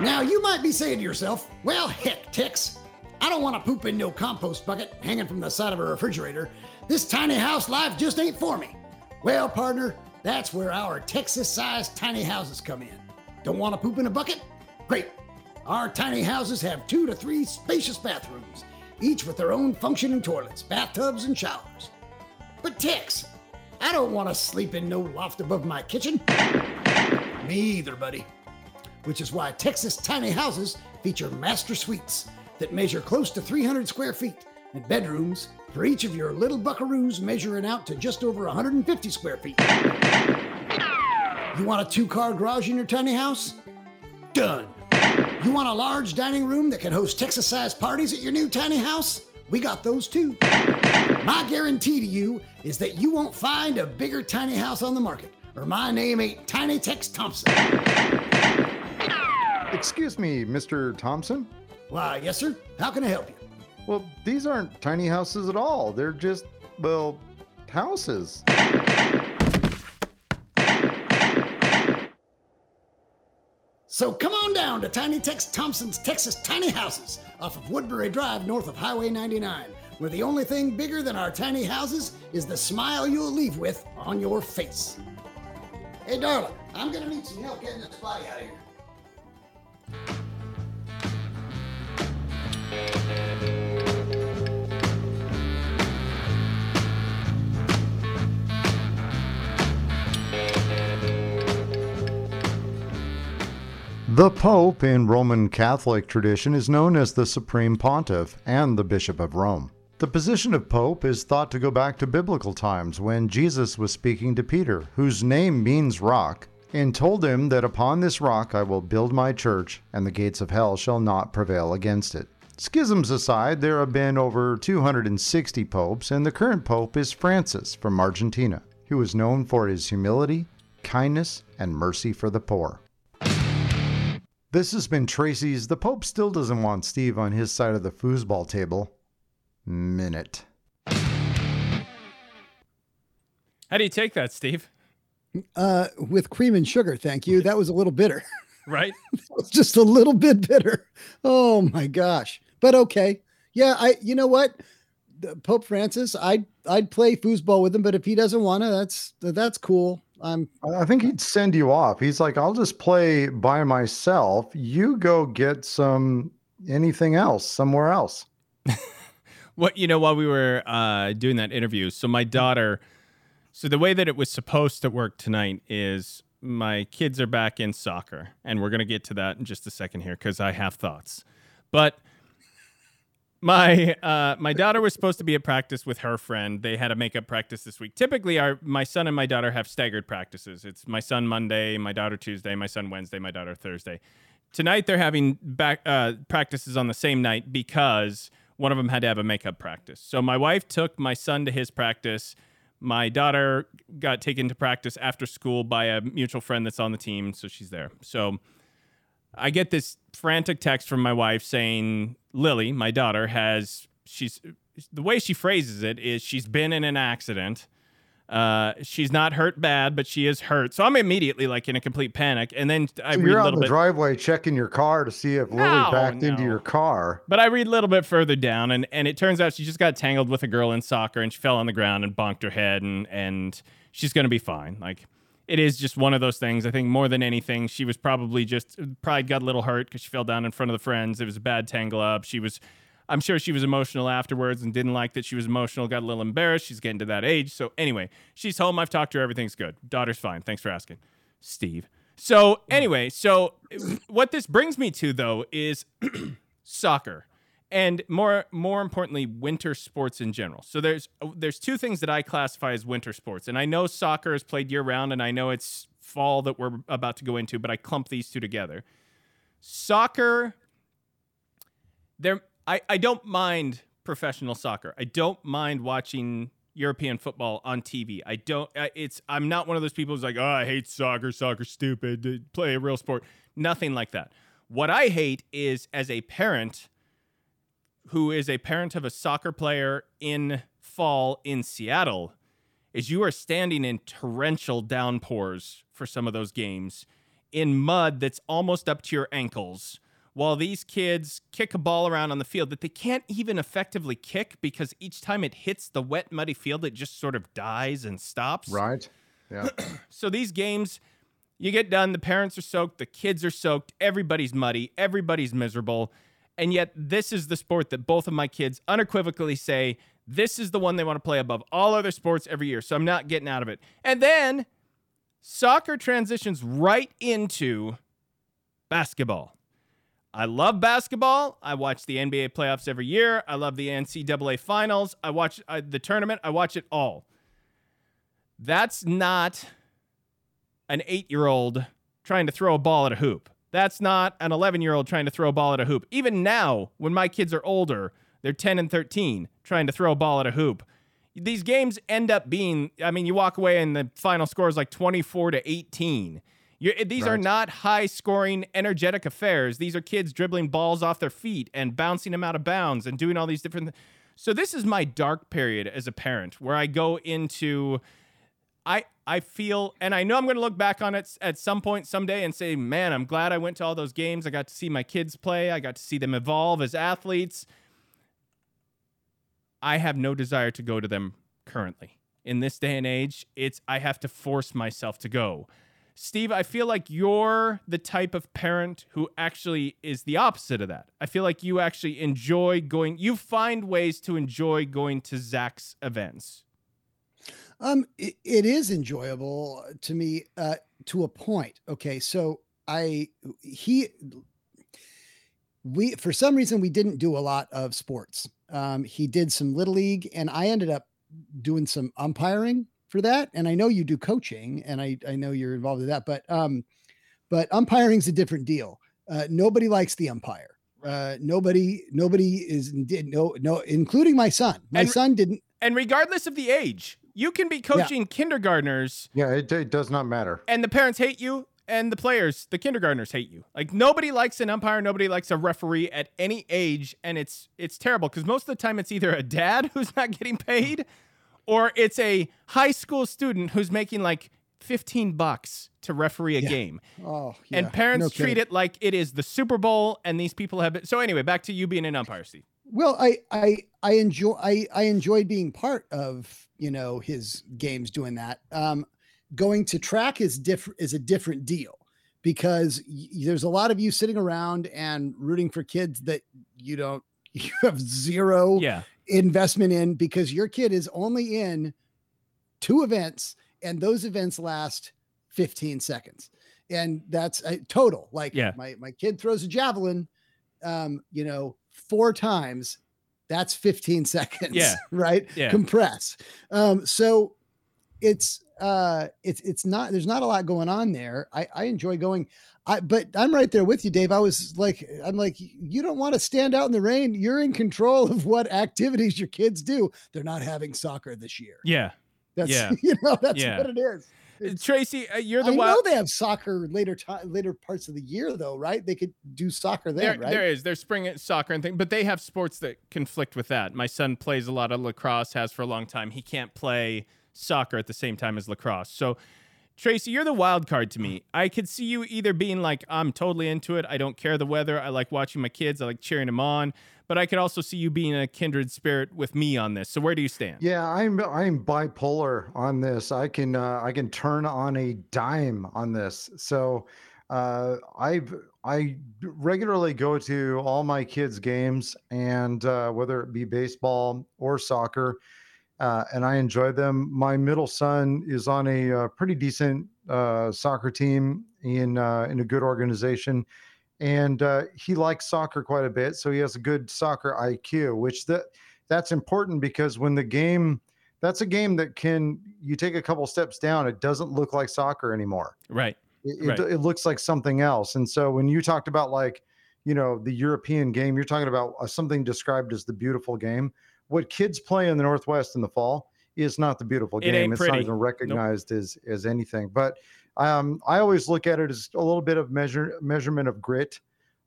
Now, you might be saying to yourself, well, heck, Tex, I don't want to poop in no compost bucket hanging from the side of a refrigerator. This tiny house life just ain't for me. Well, partner, that's where our Texas sized tiny houses come in. Don't want to poop in a bucket? Great. Our tiny houses have two to three spacious bathrooms, each with their own functioning toilets, bathtubs, and showers. But Tex, I don't want to sleep in no loft above my kitchen. Me either, buddy which is why Texas tiny houses feature master suites that measure close to 300 square feet and bedrooms for each of your little buckaroos measuring out to just over 150 square feet. You want a two car garage in your tiny house? Done. You want a large dining room that can host Texas sized parties at your new tiny house? We got those too. My guarantee to you is that you won't find a bigger tiny house on the market, or my name ain't Tiny Tex Thompson. Excuse me, Mr. Thompson? Why, yes, sir. How can I help you? Well, these aren't tiny houses at all. They're just, well, houses. So come on down to Tiny Tex Thompson's Texas Tiny Houses off of Woodbury Drive north of Highway 99, where the only thing bigger than our tiny houses is the smile you'll leave with on your face. Hey, darling, I'm gonna need some help getting this body out of here. The Pope in Roman Catholic tradition is known as the Supreme Pontiff and the Bishop of Rome. The position of Pope is thought to go back to biblical times when Jesus was speaking to Peter, whose name means rock, and told him that upon this rock I will build my church, and the gates of hell shall not prevail against it. Schisms aside, there have been over 260 popes, and the current pope is Francis from Argentina, who is known for his humility, kindness, and mercy for the poor. This has been Tracy's The Pope Still Doesn't Want Steve on his side of the foosball table. minute. How do you take that, Steve? Uh, with cream and sugar, thank you. That was a little bitter. Right? It's just a little bit bitter. Oh my gosh. But okay. Yeah, I you know what? Pope Francis, I'd I'd play foosball with him, but if he doesn't want to, that's that's cool. I'm I I think he'd send you off. He's like, I'll just play by myself. You go get some anything else somewhere else. what you know while we were uh, doing that interview so my daughter so the way that it was supposed to work tonight is my kids are back in soccer and we're going to get to that in just a second here because i have thoughts but my uh, my daughter was supposed to be at practice with her friend they had a makeup practice this week typically our my son and my daughter have staggered practices it's my son monday my daughter tuesday my son wednesday my daughter thursday tonight they're having back uh, practices on the same night because one of them had to have a makeup practice. So my wife took my son to his practice. My daughter got taken to practice after school by a mutual friend that's on the team, so she's there. So I get this frantic text from my wife saying Lily, my daughter, has she's the way she phrases it is she's been in an accident. Uh, she's not hurt bad, but she is hurt. So I'm immediately like in a complete panic. And then I So read you're a little in the bit. driveway checking your car to see if Lily No, backed into your car. But I read a little bit further down, and, and it turns out she just got tangled with a girl in soccer, and she fell on the ground and bonked her head, and and she's gonna be fine. Like it is just one of those things. I think more than anything, she was probably just pride got a little hurt because she fell down in front of the friends. It was a bad tangle up. She was, I'm sure she was emotional afterwards and didn't like that she was emotional. Got a little embarrassed. She's getting to that age. So anyway, she's home. I've talked to her. Everything's good. Daughter's fine. Thanks for asking, Steve. So anyway, so what this brings me to though is soccer and more more importantly winter sports in general. So there's oh, there's two things that i classify as winter sports. And i know soccer is played year round and i know it's fall that we're about to go into but i clump these two together. Soccer there i i don't mind professional soccer. I don't mind watching european football on tv i don't it's i'm not one of those people who's like oh i hate soccer soccer's stupid play a real sport. Nothing like that. What i hate is as a parent who is a parent of a soccer player in fall in Seattle, is you are standing in torrential downpours for some of those games in mud that's almost up to your ankles while these kids kick a ball around on the field that they can't even effectively kick because each time it hits the wet, muddy field, it just sort of dies and stops. Right. Yeah. So these games, you get done, the parents are soaked, the kids are soaked, everybody's muddy, everybody's miserable. And yet, this is the sport that both of my kids unequivocally say this is the one they want to play above all other sports every year. So I'm not getting out of it. And then soccer transitions right into basketball. I love basketball. I watch the NBA playoffs every year. I love the NCAA finals. I watch uh, the tournament. I watch it all. That's not an eight year old trying to throw a ball at a hoop. That's not an 11 year old trying to throw a ball at a hoop. Even now, when my kids are older, they're 10 and 13 trying to throw a ball at a hoop. These games end up being, I mean, you walk away and the final score is like 24 to 18. You're, eh, these are not high scoring, energetic affairs. These are kids dribbling balls off their feet and bouncing them out of bounds and doing all these different things. So this is my dark period as a parent where I go into I I feel and I know I'm going to look back on it at some point someday and say, "Man, I'm glad I went to all those games. I got to see my kids play. I got to see them evolve as athletes." I have no desire to go to them currently. In this day and age, it's I have to force myself to go. Steve, I feel like you're the type of parent who actually is the opposite of that. I feel like you actually enjoy going, you find ways to enjoy going to Zach's events. Um, it, it is enjoyable to me uh, to a point. Okay, so I he we for some reason we didn't do a lot of sports. Um, he did some little league, and I ended up doing some umpiring for that. And I know you do coaching, and I I know you're involved in that, but um, but umpiring's a different deal. Uh, nobody likes the umpire. Uh, nobody nobody is did no no including my son. My And- son didn't And regardless of the age, you can be coaching kindergartners Yeah. It, it does not matter. and the parents hate you and the players, the kindergartners hate you. Like nobody likes an umpire, nobody likes a referee at any age, and it's it's terrible because most of the time it's either a dad who's not getting paid, or it's a high school student who's making like fifteen bucks to referee a game. Oh, yeah. And parents no treat it like it is the Super Bowl, and these people have been. So anyway, back to you being an umpire, Steve. Well, I I I enjoy I I enjoy being part of you know his games doing that. Um, going to track is different is a different deal because y- there's a lot of you sitting around and rooting for kids that you don't you have zero Yeah, investment in because your kid is only in two events and those events last 15 seconds and that's a total like Yeah. my my kid throws a javelin um you know four times that's 15 seconds Yeah. right Yeah. compress um so it's uh it's it's not there's not a lot going on there i i enjoy going I, but I'm right there with you, Dave. I was like, I'm like, you don't want to stand out in the rain. You're in control of what activities your kids do. They're not having soccer this year. yeah. That's Yeah. you know that's Yeah. what it is. Uh, Tracy, uh, you're the I wild. know they have soccer later time, later parts of the year though, right? They could do soccer There, then, right? there is. There's spring soccer and thing, but they have sports that conflict with that. My son plays a lot of lacrosse, has for a long time. He can't play soccer at the same time as lacrosse. So, Tracy, you're the wild card to me. I could see you either being like, I'm totally into it. I don't care the weather. I like watching my kids. I like cheering them on. But I could also see you being a kindred spirit with me on this. So, where do you stand? Yeah, I'm I'm bipolar on this. I can uh, I can turn on a dime on this. So uh, I've I regularly go to all my kids' games, and uh, whether it be baseball or soccer, uh, and I enjoy them. My middle son is on a, uh pretty decent uh, soccer team in uh, in a good organization, and uh, he likes soccer quite a bit. So he has a good soccer IQ, which that that's important because when the game that's a game that can you take a couple steps down it doesn't look like soccer anymore Right. it, it- Right. it looks like something else and so when you talked about like you know the european game you're talking about uh, something described as the beautiful game what kids play in the northwest in the fall is not the beautiful It game ain't it's not even recognized as as anything but um, i always look at it as a little bit of measure measurement of grit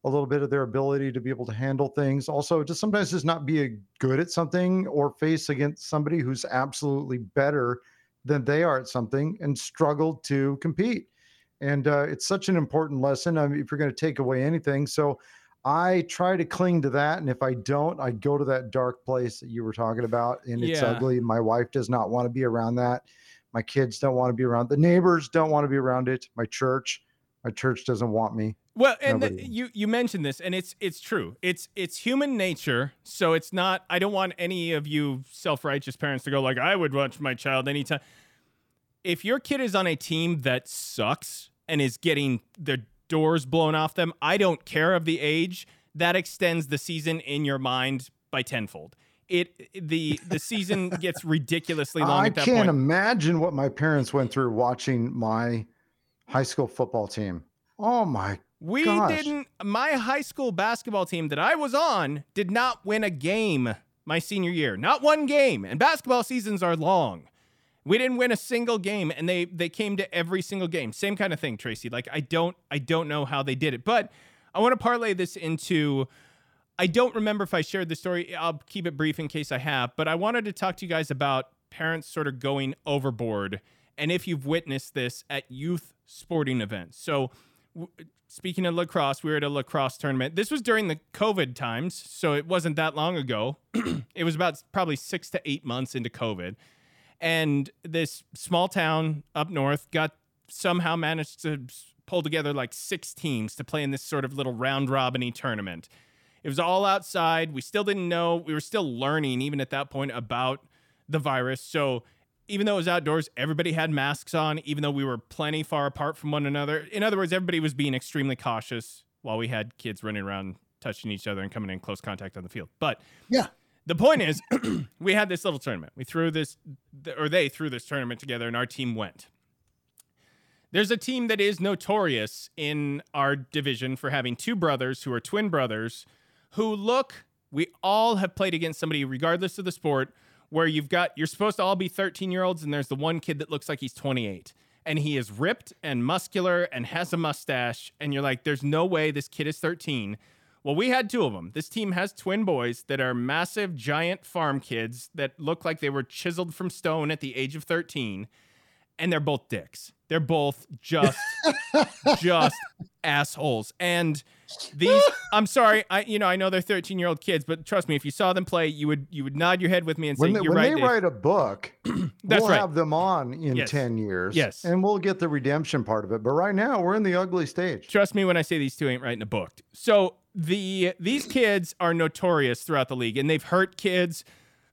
a little bit of their ability to be able to handle things. Also, just sometimes just not be a good at something or face against somebody who's absolutely better than they are at something and struggle to compete. And uh, it's such an important lesson. I mean, if you're going to take away anything, so I try to cling to that. And if I don't, I go to that dark place that you were talking about, and it's Yeah. ugly. My wife does not want to be around that. My kids don't want to be around. The neighbors don't want to be around it. My church, my church doesn't want me. Well, and the, you you mentioned this, and it's it's true. It's it's human nature. So it's not. I don't want any of you self righteous parents to go like, I would watch my child anytime. If your kid is on a team that sucks and is getting their doors blown off them, I don't care of the age. That extends the season in your mind by tenfold. It the the season gets ridiculously long I can't point. imagine what my parents went through watching my high school football team. Oh my We Gosh. didn't. My high school basketball team that I was on did not win a game my senior year. Not one game. And basketball seasons are long. We didn't win a single game, and they they came to every single game. Same kind of thing, Tracy. Like I don't I don't know how they did it, but I want to parlay this into. I don't remember if I shared the story. I'll keep it brief in case I have, but I wanted to talk to you guys about parents sort of going overboard and if you've witnessed this at youth sporting events. So, w- speaking of lacrosse, we were at a lacrosse tournament. This was during the COVID times, so it wasn't that long ago. it was about probably six to eight months into COVID. And this small town up north got somehow managed to pull together like six teams to play in this sort of little round robin tournament. It was all outside. We still didn't know. We were still learning, even at that point, about the virus. So even though it was outdoors, everybody had masks on, even though we were plenty far apart from one another. In other words, everybody was being extremely cautious while we had kids running around, touching each other, and coming in close contact on the field. But Yeah. the point is, we had this little tournament. We threw this, or they threw this tournament together, and our team went. There's a team that is notorious in our division for having two brothers who are twin brothers who look, we all have played against somebody, regardless of the sport, where you've got, you're supposed to all be 13 year olds, and there's the one kid that looks like he's 28. and he is ripped and muscular and has a mustache. And you're like, there's no way this kid is 13. Well, we had two of them. This team has twin boys that are massive, giant farm kids that look like they were chiseled from stone at the age of 13. And they're both dicks. They're both just, just assholes. And these, I'm sorry, I you know I know they're 13 year old kids, but trust me, if you saw them play, you would you would nod your head with me and say, they, "You're when right." they Dave." write a book, That's we'll right. have them on in Yes. 10 years. Yes. And we'll get the redemption part of it. But right now, we're in the ugly stage. Trust me when I say these two ain't writing a book. So the these kids are notorious throughout the league, and they've hurt kids.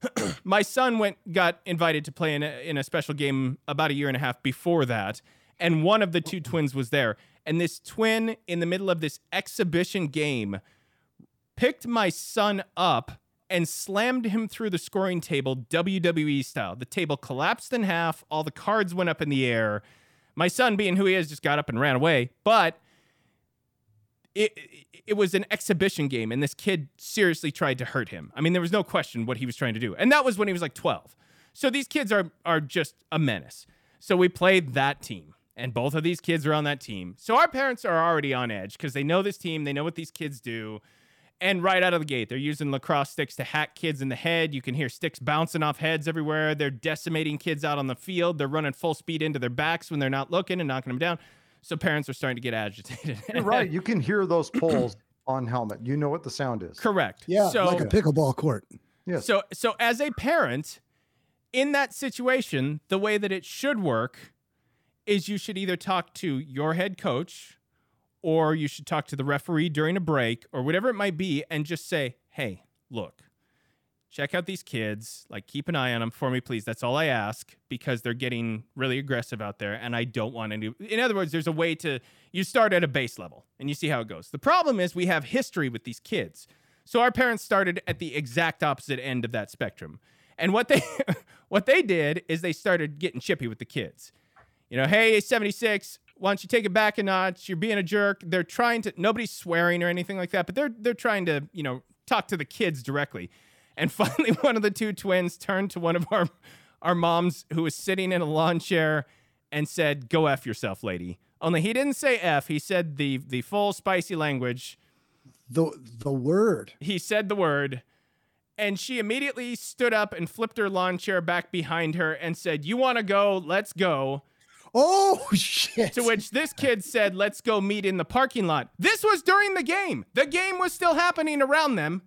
My son went got invited to play in a, in a special game about a year and a half before that, and one of the two twins was there. And this twin in the middle of this exhibition game picked my son up and slammed him through the scoring table WWE style. The table collapsed in half, all the cards went up in the air. My son, being who he is, just got up and ran away. But it it was an exhibition game, and this kid seriously tried to hurt him. I mean, there was no question what he was trying to do, and that was when he was like 12. So these kids are are just a menace. So we played that team, and both of these kids are on that team. So our parents are already on edge because they know this team, they know what these kids do. And right out of the gate, they're using lacrosse sticks to hack kids in the head. You can hear sticks bouncing off heads everywhere. They're decimating kids out on the field. They're running full speed into their backs when they're not looking and knocking them down. So parents are starting to get agitated. You're right. You can hear those poles on helmet. You know what the sound is. Correct. Yeah, So like a pickleball court. Yes. so so as a parent in that situation, the way that it should work is you should either talk to your head coach or you should talk to the referee during a break or whatever it might be and just say, "Hey, look. Check out these kids. Like keep an eye on them for me, please. That's all I ask because they're getting really aggressive out there and I don't want any. In other words, there's a way to you start at a base level and you see how it goes. The problem is we have history with these kids. So our parents started at the exact opposite end of that spectrum. And what they what they did is they started getting chippy with the kids. You know, hey, 76, why don't you take it back a notch? You're being a jerk. They're trying to nobody's swearing or anything like that, but they're they're trying to, you know, talk to the kids directly. And finally one of the two twins turned to one of our our moms who was sitting in a lawn chair and said, "Go f yourself, lady." Only he didn't say f, he said the the full spicy language. The the word. he said the word. And she immediately stood up and flipped her lawn chair back behind her and said you want to go? Let's go. Oh shit! to which this kid said let's go meet in the parking lot. This was during the game. The game was still happening around them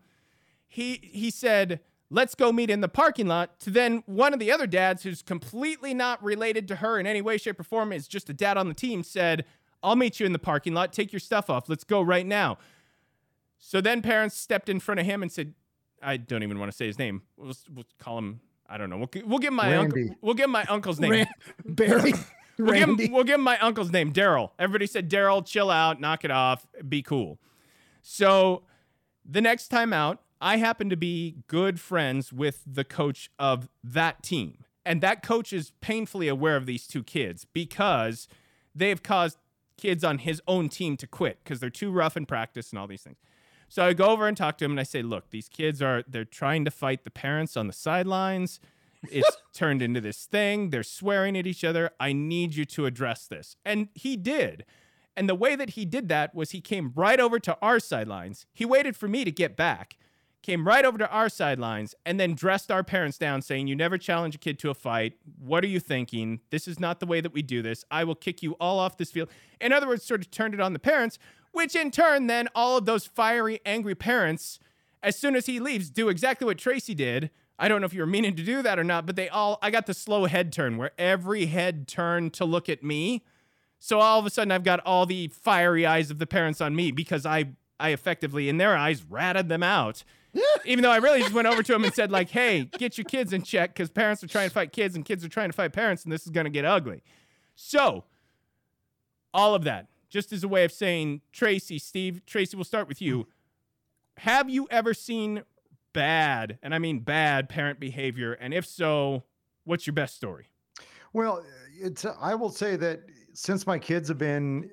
he he said let's go meet in the parking lot to then one of the other dads who's completely not related to her in any way shape or form is just a dad on the team said i'll meet you in the parking lot take your stuff off let's go right now so then parents stepped in front of him and said, "I don't even want to say his name. We'll, we'll call him. I don't know. We'll, we'll give my uncle. We'll give my uncle's name. Ran- Barry, We'll give, him, we'll give him my uncle's name, Daryl. Everybody said, Daryl, chill out, knock it off, be cool. So the next time out, I happen to be good friends with the coach of that team. And that coach is painfully aware of these two kids because they've caused kids on his own team to quit because they're too rough in practice and all these things. So I go over and talk to him and I say, look, these kids are they're trying to fight the parents on the sidelines. It's turned into this thing. They're swearing at each other. I need you to address this. And he did. And the way that he did that was he came right over to our sidelines. He waited for me to get back, came right over to our sidelines, and then dressed our parents down, saying, You never challenge a kid to a fight. What are you thinking? This is not the way that we do this. I will kick you all off this field. In other words, sort of turned it on the parents, which in turn, then all of those fiery, angry parents, as soon as he leaves, do exactly what Tracy did. I don't know if you were meaning to do that or not, but they all, I got the slow head turn where every head turned to look at me. So all of a sudden, I've got all the fiery eyes of the parents on me because I, I effectively, in their eyes, ratted them out. Even though I really just went over to him and said, like, "Hey, get your kids in check because parents are trying to fight kids and kids are trying to fight parents, and this is going to get ugly." So, all of that, just as a way of saying, Tracy, Steve, Tracy, we'll start with you. Have you ever seen bad, and I mean bad, parent behavior? And if so, what's your best story? Well, it's I will say that since my kids have been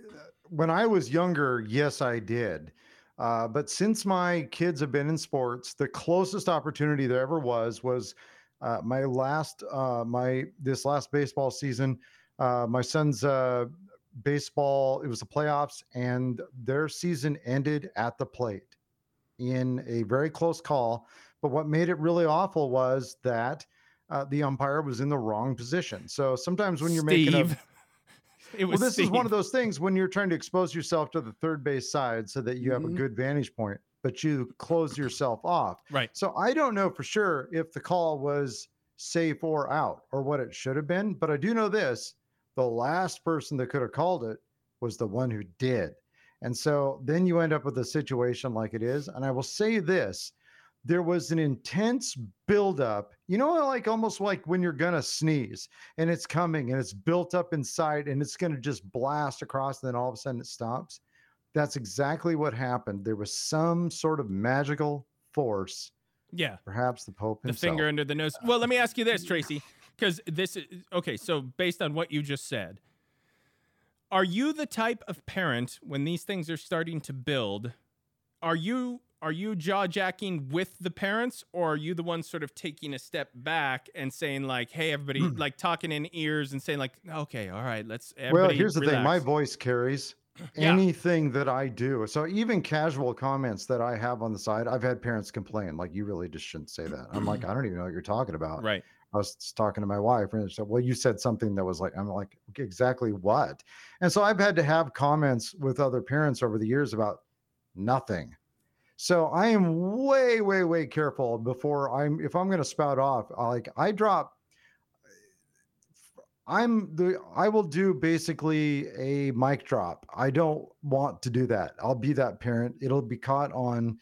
when I was younger, yes, I did. Uh, but since my kids have been in sports, the closest opportunity there ever was was uh, my last uh, my this last baseball season. Uh, my son's uh, baseball, it was the playoffs, and their season ended at the plate in a very close call. But what made it really awful was that uh, the umpire was in the wrong position. So sometimes when you're making a Steve. it well, was this is one of those things when you're trying to expose yourself to the third base side so that you have Mhm. a good vantage point, but you close yourself off. Right. So I don't know for sure if the call was safe or out or what it should have been, but I do know this the last person that could have called it was the one who did. And so then you end up with a situation like it is. And I will say this there was an intense buildup, you know, like almost like when you're going to sneeze and it's coming and it's built up inside and it's going to just blast across, and then all of a sudden it stops. That's exactly what happened. There was some sort of magical force, Yeah. perhaps the Pope the finger under the nose. Well, let me ask you this, Tracy, because this is okay. So, based on what you just said, are you the type of parent when these things are starting to build? Are you are you jaw jacking with the parents, or are you the one sort of taking a step back and saying like, "Hey, everybody," hmm. like talking in ears and saying like, "Okay, all right, let's." well, here's the thing my voice carries Yeah. anything that I do. So even casual comments that I have on the side, I've had parents complain, like, you really just shouldn't say that. I'm like, I don't even know what you're talking about. Right. I was talking to my wife and she said, Well, you said something that was like, I'm like, exactly what? And so I've had to have comments with other parents over the years about nothing. So I am way, way, way careful before I'm if I'm gonna spout off, like I drop I'm the I will do basically a mic drop. I don't want to do that. I'll be that parent. It'll be caught on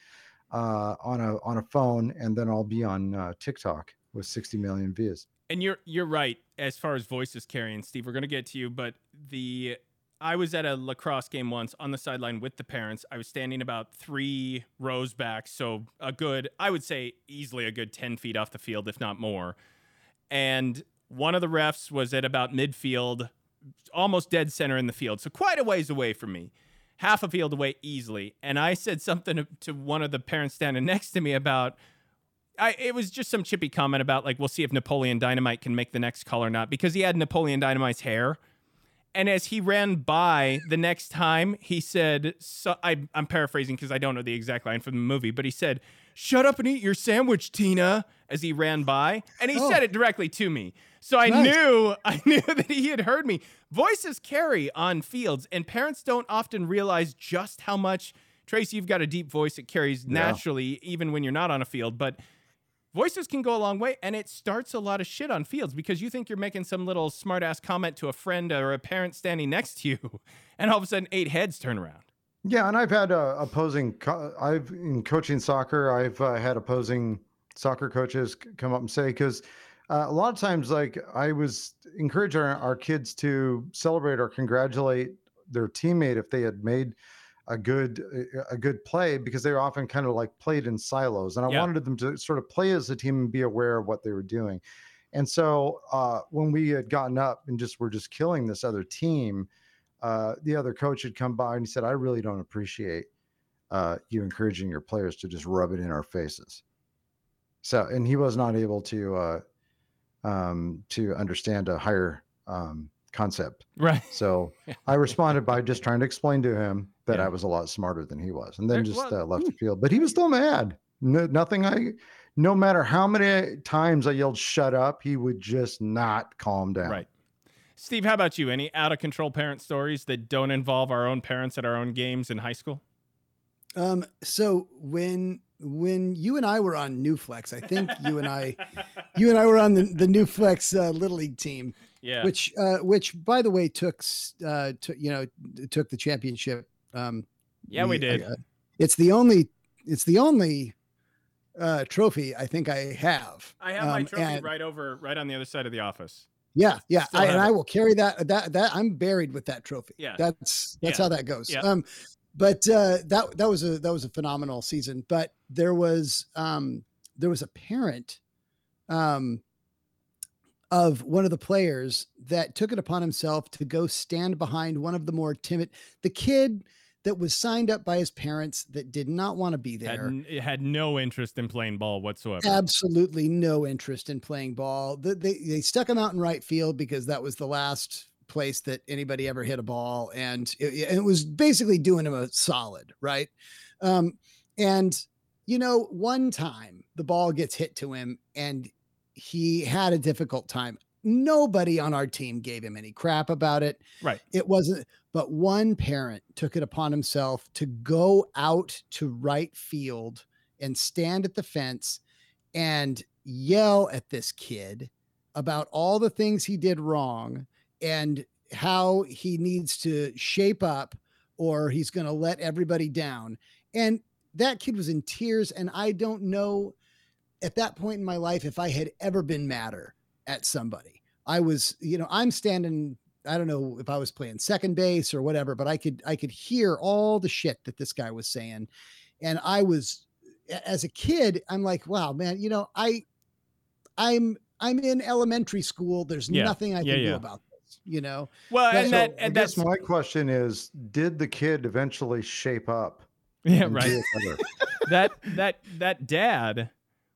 uh on a on a phone and then I'll be on uh, TikTok with 60 million views. And you're you're right as far as voices carrying, Steve. We're gonna get to you, but the I was at a lacrosse game once on the sideline with the parents. I was standing about three rows back, so a good I would say easily a good ten feet off the field, if not more. And one of the refs was at about midfield, almost dead center in the field, so quite a ways away from me, half a field away easily. And I said something to, to one of the parents standing next to me about I, it was just some chippy comment about like we'll see if Napoleon Dynamite can make the next call or not because he had Napoleon Dynamite's hair. And as he ran by the next time, he said, so, I, I'm paraphrasing because I don't know the exact line from the movie, but he said, Shut up and eat your sandwich, Tina, as he ran by. And he Oh. said it directly to me. So I Nice. knew I knew that he had heard me. Voices carry on fields, and parents don't often realize just how much Tracy, you've got a deep voice. It carries naturally, even when you're not on a field. But voices can go a long way, and it starts a lot of shit on fields because you think you're making some little smartass comment to a friend or a parent standing next to you, and all of a sudden eight heads turn around. Yeah, and I've had uh, opposing. Co- I've in coaching soccer. I've uh, had opposing soccer coaches come up and say because uh, a lot of times, like I was encouraging our, our kids to celebrate or congratulate their teammate if they had made a good a good play because they were often kind of like played in silos, and I Yeah. wanted them to sort of play as a team and be aware of what they were doing. And so uh, when we had gotten up and just were just killing this other team, uh, the other coach had come by and he said, "I really don't appreciate uh, you encouraging your players to just rub it in our faces." So, and he was not able to uh, um, to understand a higher um, concept. Right. So I responded by just trying to explain to him that Yeah. I was a lot smarter than he was, and then There- just well, uh, left the field. But he was still mad. No, nothing. I, no matter how many times I yelled "shut up," he would just not calm down. Right. Steve, how about you? Any out of control parent stories that don't involve our own parents at our own games in high school? Um, so when when you and I were on New Flex, I think you and I you and I were on the, the New Flex uh, Little League team, Yeah. which uh, which by the way took uh, took you know took the championship. Um, yeah, we did. uh, it's the only it's the only uh, trophy I think I have. I have my Um, trophy and- right over, right on the other side of the office. Yeah, yeah, I, and it. I will carry that. That that I'm buried with that trophy. Yeah. that's that's Yeah. how that goes. Yeah. Um, but uh, that that was a that was a phenomenal season. But there was um there was a parent, um, of one of the players that took it upon himself to go stand behind one of the more timid, the kid that was signed up by his parents that did not want to be there. n- it had no interest in playing ball whatsoever. Absolutely no interest in playing ball. The- They, they stuck him out in right field because that was the last place that anybody ever hit a ball, and it, it was basically doing him a solid, right? Um, and you know, one time the ball gets hit to him, and he had a difficult time. Nobody on our team gave him any crap about it. Right. It wasn't, but one parent took it upon himself to go out to right field and stand at the fence and yell at this kid about all the things he did wrong and how he needs to shape up or he's going to let everybody down. And that kid was in tears. And I don't know at that point in my life if I had ever been madder at somebody. I was, you know, I'm standing I don't know if I was playing second base or whatever, but I could I could hear all the shit that this guy was saying. And I was as a kid, I'm like, wow, man, you know, I I'm I'm in elementary school. There's Yeah. nothing I Yeah, can yeah. do about this, you know. Well, That- and so that and that's my question is, did the kid eventually shape up? yeah, right. do it better? that that that dad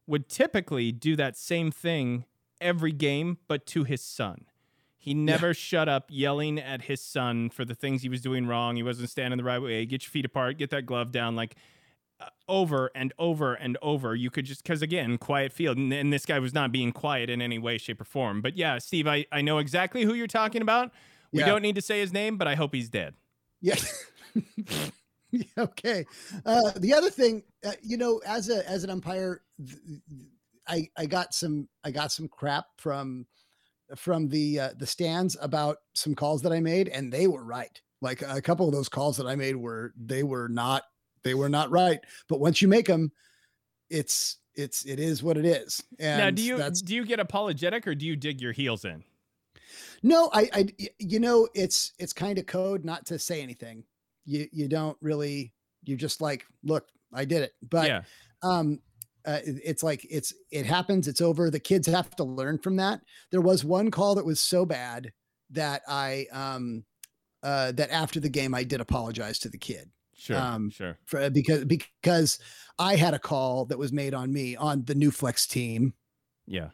would typically do that same thing every game, but to his son. He never shut up yelling at his son for the things he was doing wrong. He wasn't standing the right way. Get your feet apart. Get that glove down. Like uh, over and over and over. You could just because again, quiet field, and, and this guy was not being quiet in any way, shape, or form. But yeah, Steve, I I know exactly who you're talking about. We Yeah. don't need to say his name, but I hope he's dead. Yeah. Yeah, okay. Uh, the other thing, uh, you know, as a as an umpire, th- th- I I got some I got some crap from from the uh, the stands about some calls that I made, and they were right. Like a couple of those calls that I made were they were not they were not right. But once you make them, it's it's it is what it is. And now, do you do you get apologetic or do you dig your heels in? No, I, I you know, it's it's kind of code not to say anything. You you don't really. You're just like, look, I did it. But yeah, um, uh, it- it's like it's it happens. It's over. The kids have to learn from that. There was one call that was so bad that I um, uh, that after the game I did apologize to the kid sure, um, sure. for because because I had a call that was made on me on the new flex team Yeah.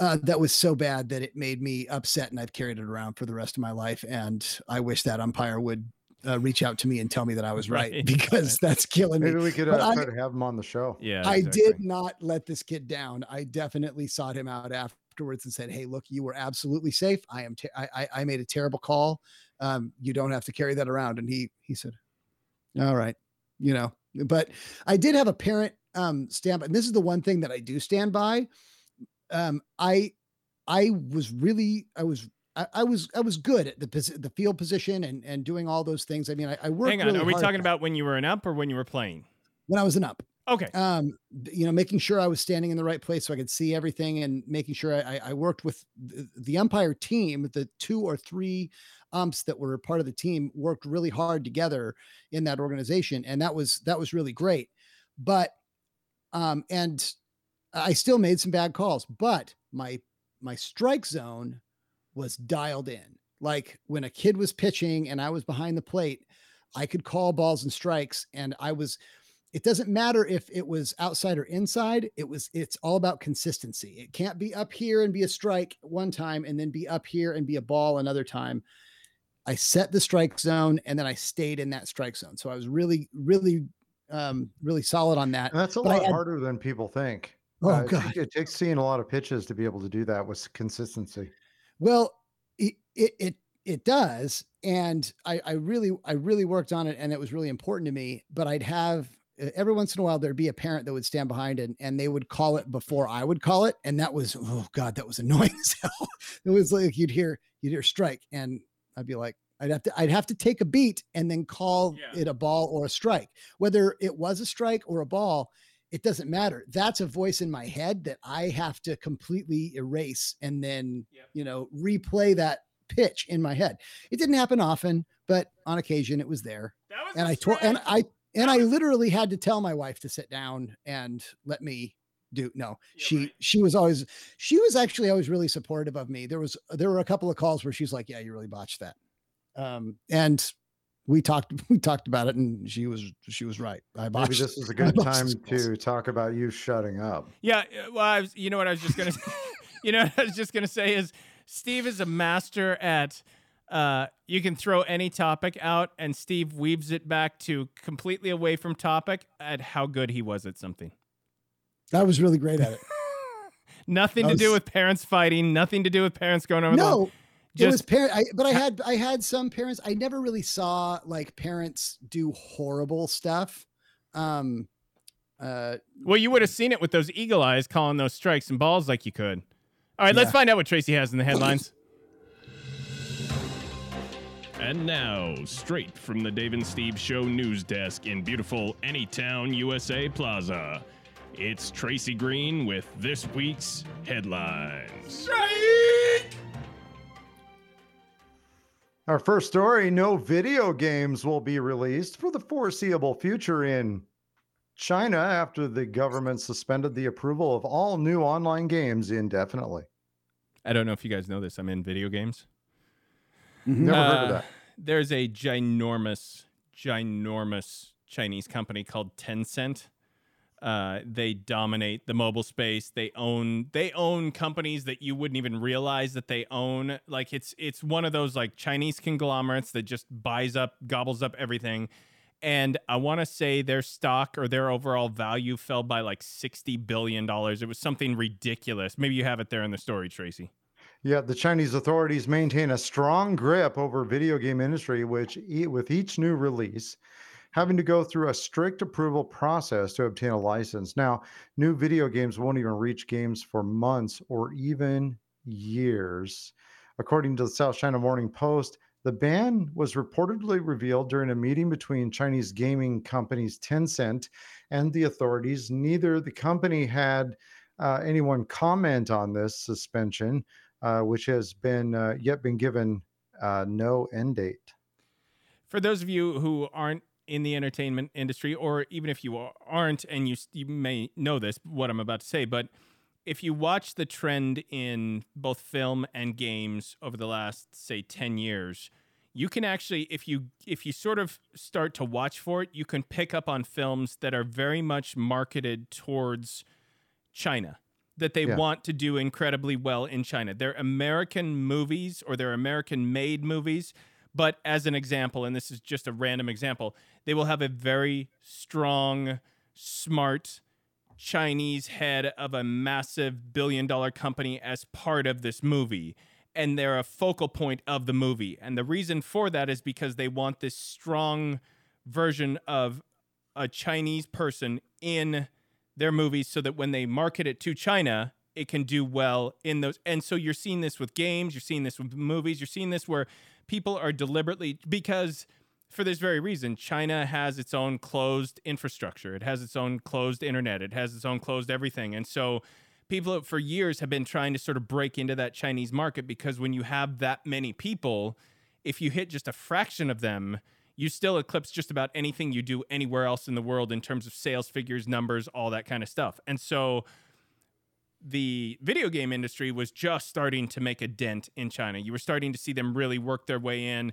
uh, that was so bad that it made me upset, and I've carried it around for the rest of my life. And I wish that umpire would uh, reach out to me and tell me that I was right, Right, because that's killing me. Maybe we could But uh, I- try to have him on the show. Yeah. I exactly. did not let this kid down. I definitely sought him out afterwards and said, "Hey, look, you were absolutely safe. I am. Te- I, I I made a terrible call. Um, you don't have to carry that around." And he he said, "All right, you know." But I did have a parent um, stand by, and this is the one thing that I do stand by. Um, I I was really I was. I, I was I was good at the the field position and and doing all those things. I mean, I, I worked. Hang on. really Are we talking about when you were an up or when you were playing? when I was an up? Okay. um you know making sure i was standing in the right place so i could see everything and making sure i, I worked with the, the umpire team the two or three umps that were part of the team worked really hard together in that organization and that was that was really great but um and i still made some bad calls but my my strike zone was dialed in. Like when a kid was pitching and i was behind the plate i could call balls and strikes and i was it doesn't matter if it was outside or inside it was it's all about consistency. It can't be up here and be a strike one time and then be up here and be a ball another time. I set the strike zone and then i stayed in that strike zone. So i was really really um really solid on that. And that's a But lot had- harder than people think. oh Uh, it god takes- It takes seeing a lot of pitches to be able to do that with consistency. Well, it it it, it does, and I, I really I really worked on it, and it was really important to me. But I'd have every once in a while there'd be a parent that would stand behind and and they would call it before I would call it, and that was oh god, that was annoying as hell. It was like you'd hear you'd hear strike, and I'd be like. I'd have to I'd have to take a beat and then call Yeah. it a ball or a strike. Whether it was a strike or a ball, it doesn't matter. That's a voice in my head that I have to completely erase and then, Yep. you know, replay that pitch in my head. It didn't happen often, but on occasion it was there. That was And I told and. I and I literally had to tell my wife to sit down and let me do no. Yeah, she right. she was always she was actually always really supportive of me. There was there were a couple of calls where she's like, "Yeah, you really botched that." Um and we talked we talked about it and she was she was right. I bought Maybe this is a good botched time to talk about you shutting up. Yeah. uh, Well, I was, you know what I was just gonna, you know, what I was just gonna say is Steve is a master at. Uh, you can throw any topic out, and Steve weaves it back to completely away from topic at how good he was at something. I was really great at it. Nothing That to do with parents fighting. Nothing to do with parents going over. the no, it was just parent. I, but I had I had some parents. I never really saw like parents do horrible stuff. Um, uh, well, you would have seen it with those eagle eyes calling those strikes and balls like you could. All right, let's find out what Tracy has in the headlines. And now, straight from the Dave and Steve Show news desk in beautiful Anytown, USA Plaza, it's Tracy Green with this week's headlines. Our first story no video games will be released for the foreseeable future in China after the government suspended the approval of all new online games indefinitely. I don't know if you guys know this. I'm in video games. Never heard of Uh, that. There's a ginormous, ginormous Chinese company called Tencent. Uh, they dominate the mobile space. They own they own companies that you wouldn't even realize that they own. Like it's it's one of those like Chinese conglomerates that just buys up, gobbles up everything. And I want to say their stock or their overall value fell by like sixty billion dollars. It was something ridiculous. Maybe you have it there in the story, Tracy. Yeah, the Chinese authorities maintain a strong grip over video game industry, which with each new release having to go through a strict approval process to obtain a license. Now, new video games won't even reach games for months or even years. According to the South China Morning Post, the ban was reportedly revealed during a meeting between Chinese gaming companies Tencent and the authorities. Neither the company had uh, anyone comment on this suspension, uh, which has been uh, yet been given uh, no end date. for those of you who aren't in the entertainment industry, or even if you aren't, and you you may know this, what I'm about to say, but if you watch the trend in both film and games over the last say 10 years, you can actually if you if you sort of start to watch for it, you can pick up on films that are very much marketed towards China that they Yeah. want to do incredibly well in China. They're American movies or they're American made movies, but as an example, and this is just a random example, they will have a very strong, smart Chinese head of a massive billion dollar company as part of this movie. And they're a focal point of the movie. And the reason for that is because they want this strong version of a Chinese person in their movies so that when they market it to China, it can do well in those. And so you're seeing this with games, you're seeing this with movies, you're seeing this where people are deliberately because for this very reason, China has its own closed infrastructure. It has its own closed internet. It has its own closed everything. And so people for years have been trying to sort of break into that Chinese market because when you have that many people, if you hit just a fraction of them, you still eclipse just about anything you do anywhere else in the world in terms of sales figures, numbers, all that kind of stuff. And so the video game industry was just starting to make a dent in China. You were starting to see them really work their way in,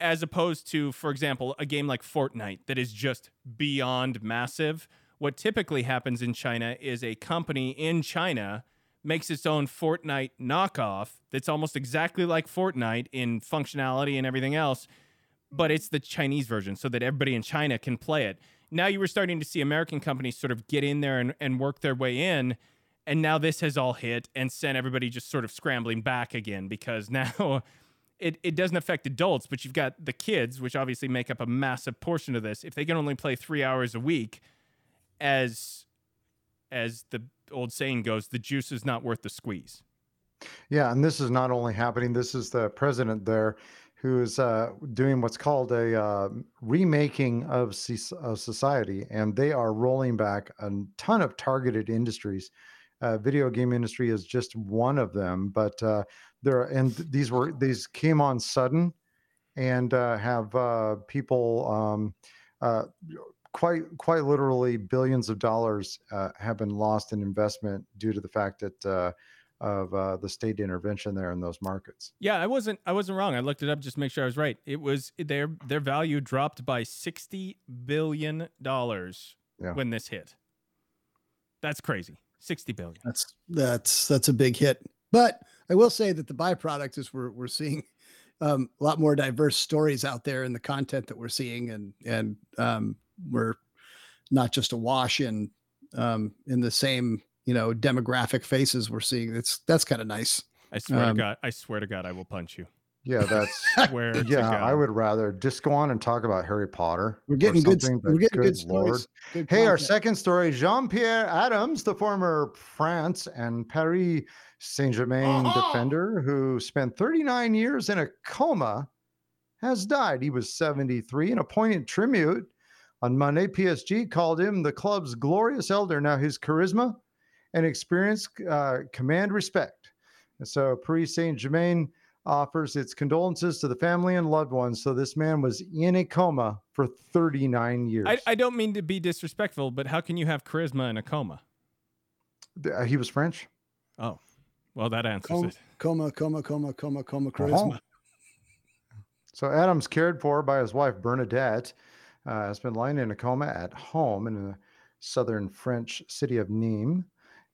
as opposed to, for example, a game like Fortnite that is just beyond massive. What typically happens in China is a company in China makes its own Fortnite knockoff that's almost exactly like Fortnite in functionality and everything else, but it's the Chinese version so that everybody in China can play it. Now you were starting to see American companies sort of get in there and, and work their way in. And now this has all hit and sent everybody just sort of scrambling back again because now it, it doesn't affect adults, but you've got the kids, which obviously make up a massive portion of this. If they can only play three hours a week, as as the old saying goes, the juice is not worth the squeeze. Yeah, and this is not only happening. This is the president there, who is uh, doing what's called a uh, remaking of, ce- of society, and they are rolling back a ton of targeted industries. Uh, video game industry is just one of them, but uh, there and these were these came on sudden, and uh, have uh, people um, uh, quite quite literally billions of dollars uh, have been lost in investment due to the fact that. Uh, of uh, the state intervention there in those markets. Yeah, I wasn't I wasn't wrong. I looked it up just to make sure I was right. It was their their value dropped by sixty billion dollars Yeah. when this hit. That's crazy. Sixty billion. That's that's that's a big hit. But I will say that the byproduct is we're we're seeing um, a lot more diverse stories out there in the content that we're seeing, and and um, we're not just awash in um, in the same you know demographic faces we're seeing. It's that's kind of nice. I swear Um, to God, I swear to God, I will punch you. Yeah, that's Swear to yeah. I would rather just go on and talk about Harry Potter. We're getting good. We're getting good, good lord. stories. Good Hey, our second story Jean Pierre Adams, the former France and Paris Saint Germain Uh-huh. defender who spent 39 years in a coma, has died. He was 73 and a poignant tribute on Monday. PSG called him the club's glorious elder. Now, his charisma and experience uh, command respect. And so, Paris Saint Germain offers its condolences to the family and loved ones. So, this man was in a coma for 39 years. I, I don't mean to be disrespectful, but how can you have charisma in a coma? Uh, he was French. Oh, well, that answers Coma, it. coma, coma, coma, coma, coma, Uh-huh. charisma. So Adams, cared for by his wife Bernadette, uh, has been lying in a coma at home in the southern French city of Nîmes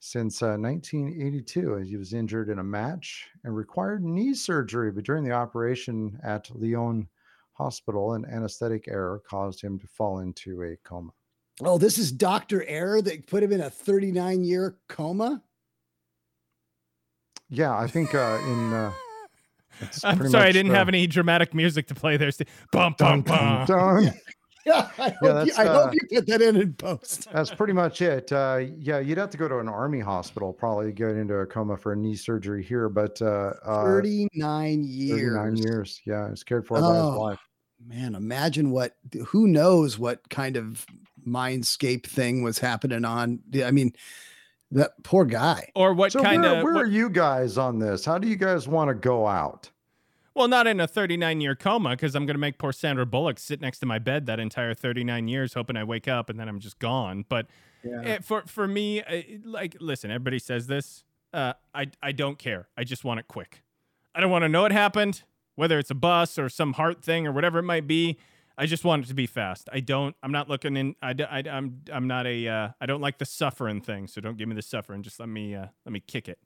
since uh, 1982. As he was injured in a match and required knee surgery, but during the operation at Lyon Hospital, an anesthetic error caused him to fall into a coma. Oh, this is Doctor Error that put him in a 39 year coma. Yeah, I think uh, in. Uh, it's I'm pretty sorry, I didn't uh, have any dramatic music to play there. Steve. Bum, bum, dun, dun, bum. dun. Yeah, I hope, you, that's, I uh, hope you put that in in post. That's pretty much it. Uh, yeah, you'd have to go to an army hospital, probably to get into a coma for a knee surgery here. But uh, uh, 39 years. 39 years. Yeah, it's cared for by Oh. his wife. Man, imagine what, who knows what kind of mindscape thing was happening on. I mean, that poor guy. Or what So kind where, of? where are you guys on this? How do you guys want to go out? Well, not in a 39 year coma because I'm going to make poor Sandra Bullock sit next to my bed that entire 39 years, hoping I wake up and then I'm just gone. But eh, for for me, uh, like, listen, everybody says this. Uh, I I don't care. I just want it quick. I don't want to know it happened, whether it's a bus or some heart thing or whatever it might be. I just want it to be fast. I don't. I'm not looking in. I I'm I'm not a. Uh, I don't like the suffering thing. So don't give me the suffering. Just let me uh, let me kick it.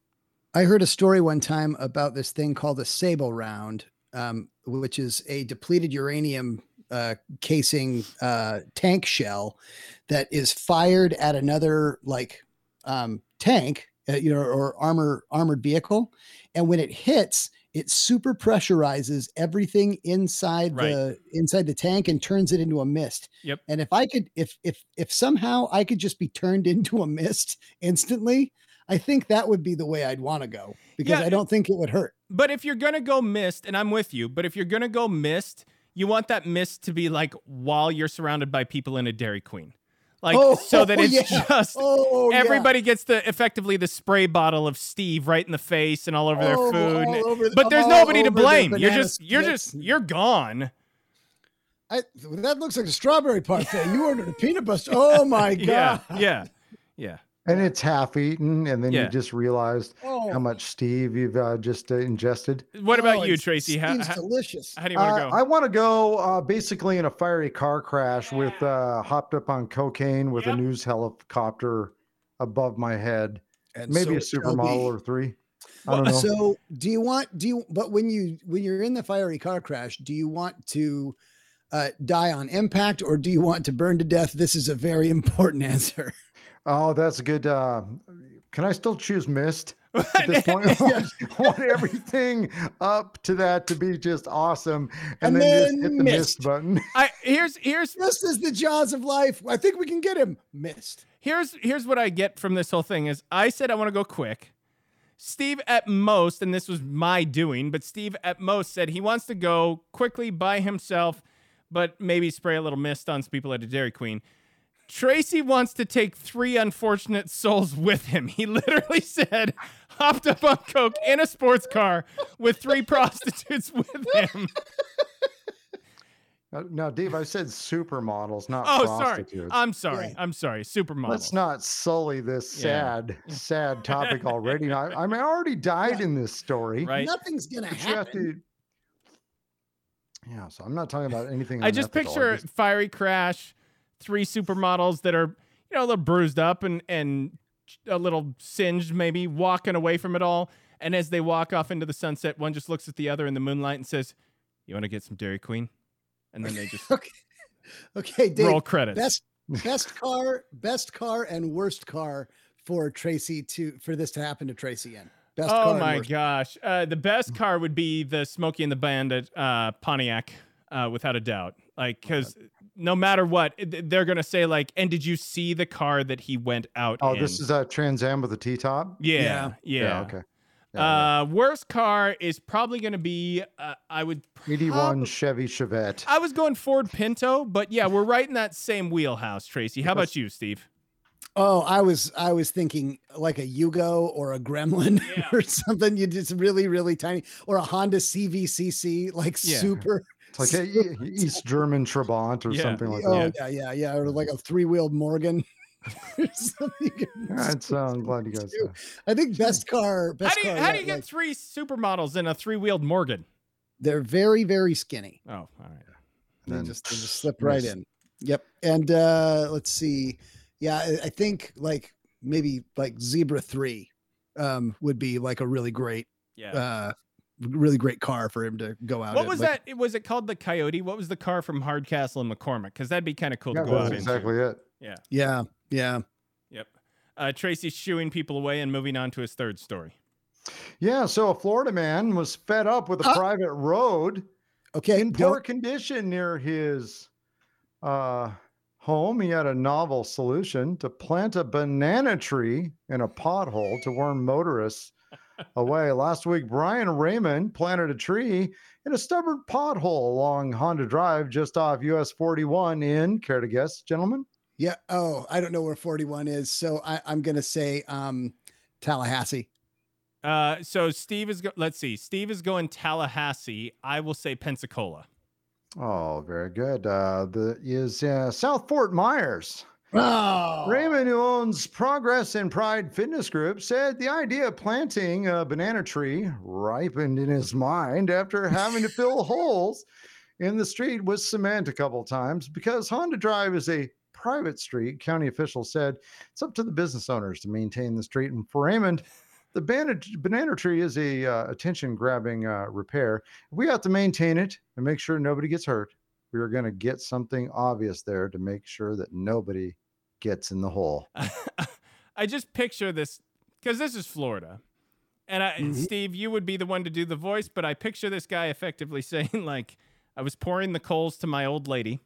I heard a story one time about this thing called a sabot round, um, which is a depleted uranium uh, casing uh, tank shell that is fired at another like um, tank, uh, you know, or armor armored vehicle, and when it hits, it super pressurizes everything inside Right. the inside the tank and turns it into a mist. Yep. And if I could, if if if somehow I could just be turned into a mist instantly, I think that would be the way I'd want to go because Yeah, I don't think it would hurt. But if you're gonna go mist, and I'm with you, but if you're gonna go mist, you want that mist to be like while you're surrounded by people in a Dairy Queen, like Oh, so that it's yeah. just Oh, yeah. everybody gets the effectively the spray bottle of Steve right in the face and all over their Oh, food. over the- but there's nobody to blame. You're just you're just you're gone. I, that looks like a strawberry parfait. You ordered a peanut butter. Oh my Yeah, god! yeah, yeah. And it's half eaten, and then Yeah. you just realized Oh, how much Steve you've uh, just uh, ingested. What about oh, you, Tracy? How, how, delicious. how do you want to Uh, go? I want to go uh, basically in a fiery car crash with uh, hopped up on cocaine with Yep. a news helicopter above my head. And Maybe so a it shall supermodel or three. I Well, don't know. So, do you want? Do you? But when you when you're in the fiery car crash, do you want to uh, die on impact or do you want to burn to death? This is a very important answer. Oh, that's a good. Uh, can I still choose mist at this point? I want everything up to that to be just awesome, and, And then, just hit the mist mist. button. I here's here's Just as the jaws of life. I think we can get him. Missed. here's here's what I get from this whole thing is I said I want to go quick. Steve at most, and this was my doing, but Steve at most said he wants to go quickly by himself, but maybe spray a little mist on some people at a Dairy Queen. Tracy wants to take three unfortunate souls with him. He literally said, hopped up on coke in a sports car with three prostitutes with him. No, Now, Dave, I said supermodels, not Oh, sorry. I'm sorry. Yeah. I'm sorry. Supermodels. Let's not sully this Yeah. sad, sad topic already. I, I mean, I already died in this story. Right. Nothing's gonna But happen. to. Yeah, so I'm not talking about anything. I just unethical. picture just- fiery crash, three supermodels that are, you know, a little bruised up and and a little singed, maybe walking away from it all, And as they walk off into the sunset, one just looks at the other in the moonlight and says, "You want to get some Dairy Queen?" And then they just Okay. Okay, Dave. roll credits. Best best car, best car, and worst car for Tracy to for this to happen to Tracy in. Best car oh my gosh. Uh, the best car would be the Smokey and the Bandit uh, Pontiac, uh, without a doubt. Like, because no matter what, they're going to say, like, and did you see the car that he went out Oh, in? this is a Trans Am with a T top. yeah, yeah. okay. Yeah, Uh, worst car is probably going to be, uh, I would. yeah. 81 prob- Chevy Chevette. I was going Ford Pinto, but yeah, we're right in that same wheelhouse, Tracy. How about you, Steve? Oh, I was I was thinking like a Yugo or a Gremlin Yeah. or something. You just really really tiny or a Honda CVCC like Yeah. super. It's like a East German Trabant or Yeah. something like oh that. yeah yeah yeah or like a three wheeled Morgan. or something. Yeah, it's, uh, I'm glad you guys. Too. I think best car. How do you, car, how do you get like, three supermodels in a three wheeled Morgan? they're very very skinny. Oh, all right. They Then- just they just slip right Nice. in. Yep. And uh let's see. Yeah, I, I think like maybe like Zebra three um would be like a really great Yeah. uh really great car for him to go out What in. was Like, that? Was it called the Coyote? What was the car from Hardcastle and McCormick? Because that'd be kind of cool Yeah, to go that's out exactly into. Exactly it. Yeah. Yeah, yeah. Yep. Uh, Tracy's shooing people away and moving on to his third story. Yeah, so a Florida man was fed up with a Ah! private road Okay. in don't- poor condition near his uh, home. He had a novel solution to plant a banana tree in a pothole to warn motorists away. Last week, Brian Raymond planted a tree in a stubborn pothole along Honda Drive just off US 41 in, care to guess, gentlemen? Yeah. Oh, I don't know where 41 is. So I, I'm gonna say um Tallahassee. Uh, so Steve is. Go- let's see. Steve is going Tallahassee. I will say Pensacola. Oh, very good. Uh, the is uh, South Fort Myers. Oh Raymond, who owns Progress and Pride Fitness Group, said the idea of planting a banana tree ripened in his mind after having to fill holes in the street with cement a couple times because Honda Drive is a private street. County officials said it's up to the business owners to maintain the street. And for Raymond, the banana, banana tree is a uh, attention grabbing uh, repair. We have to maintain it and make sure nobody gets hurt, we are going to get something obvious there to make sure that nobody gets in the hole. I just picture this because this is Florida, and I, Mhm. Steve, you would be the one to do the voice, but I picture this guy effectively saying like, "I was pouring the coals to my old lady."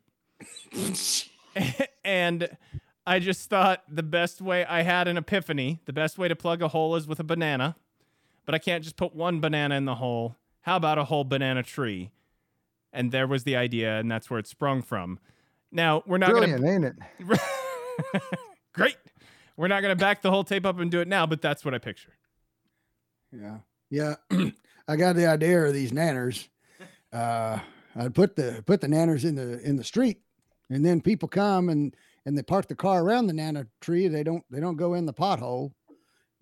and I just thought the best way I had an epiphany. The best way to plug a hole is with a banana, but I can't just put one banana in the hole. How about a whole banana tree? And there was the idea, and that's where it sprung from. Now we're not going to Brilliant, ain't it? Great. We're not going to back the whole tape up and do it now, but that's what I picture. Yeah. Yeah. I got the idea of these nanners. Uh I'd put the put the nanners in the in the street and then people come and and they park the car around the nana tree. They don't they don't go in the pothole.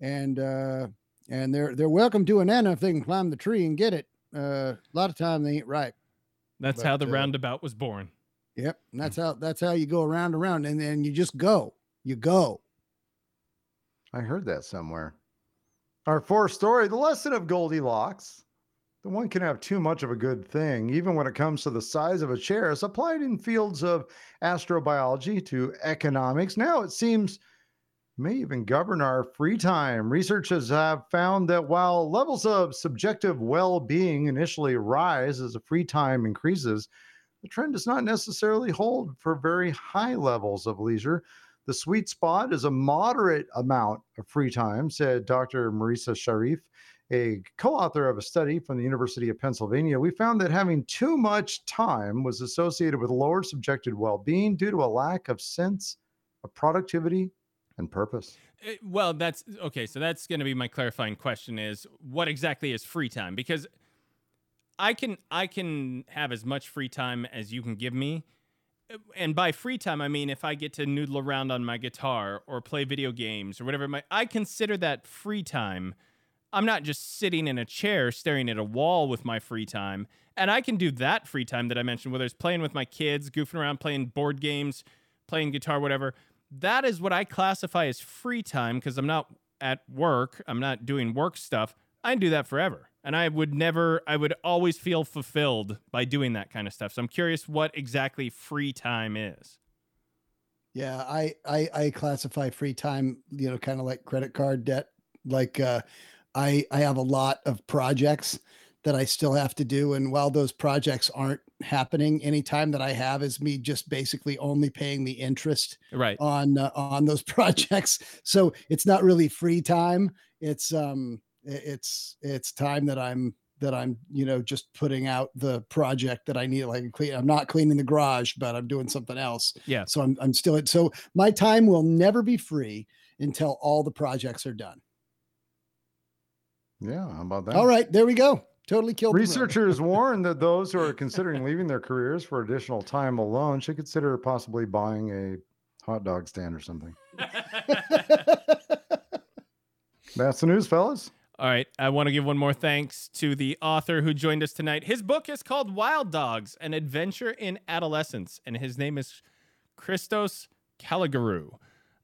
And uh and they're they're welcome to a nana if they can climb the tree and get it. Uh a lot of time they ain't right. That's But, how the uh, roundabout was born. Yep. And hmm. that's how that's how you go around and around and then you just go. You go. I heard that somewhere. Our fourth story the lesson of Goldilocks. The one can have too much of a good thing, even when it comes to the size of a chair, is applied in fields of astrobiology to economics. Now it seems may even govern our free time. Researchers have found that while levels of subjective well being initially rise as the free time increases, the trend does not necessarily hold for very high levels of leisure. The sweet spot is a moderate amount of free time, said Dr. Marissa Sharif, a co author of a study from the University of Pennsylvania. We found that having too much time was associated with lower subjective well being due to a lack of sense of productivity and purpose. Uh, Well, that's okay. So that's going to be my clarifying question: is what exactly is free time? Because I can I can have as much free time as you can give me, and by free time I mean if I get to noodle around on my guitar or play video games or whatever. My I consider that free time. I'm not just sitting in a chair staring at a wall with my free time, and I can do that free time that I mentioned, whether it's playing with my kids, goofing around, playing board games, playing guitar, whatever. That is what I classify as free time because I'm not at work. I'm not doing work stuff. I do that forever. And I would never, I would always feel fulfilled by doing that kind of stuff. So I'm curious what exactly free time is. Yeah, I, I I classify free time, you know, kind of like credit card debt. Like uh I I have a lot of projects that I still have to do and while those projects aren't happening, any time that I have is me just basically only paying the interest Right. on uh, on those projects. So it's not really free time. It's um it's it's time that I'm that I'm you know just putting out the project that I need like clean. I'm not cleaning the garage, but I'm doing something else. Yeah. So I'm I'm still so my time will never be free until all the projects are done. Yeah, how about that? All right, there we go. Totally killed. Researchers warn that those who are considering leaving their careers for additional time alone should consider possibly buying a hot dog stand or something. That's the news, fellas. All right. I want to give one more thanks to the author who joined us tonight. His book is called Wild Dogs An Adventure in Adolescence, and his name is Christos Kalogirou.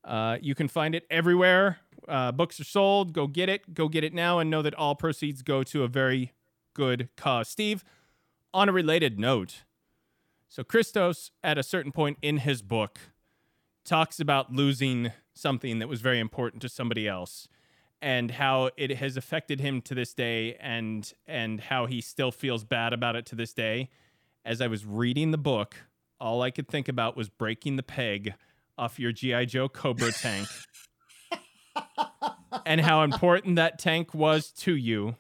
Uh, you can find it everywhere. Uh, books are sold. Go get it. Go get it now and know that all proceeds go to a very good cause. Steve, on a related note, so Christos, at a certain point in his book, talks about losing something that was very important to somebody else and how it has affected him to this day and and how he still feels bad about it to this day. As i was reading the book all i could think about was breaking the peg off your gi joe cobra tank and how important that tank was to you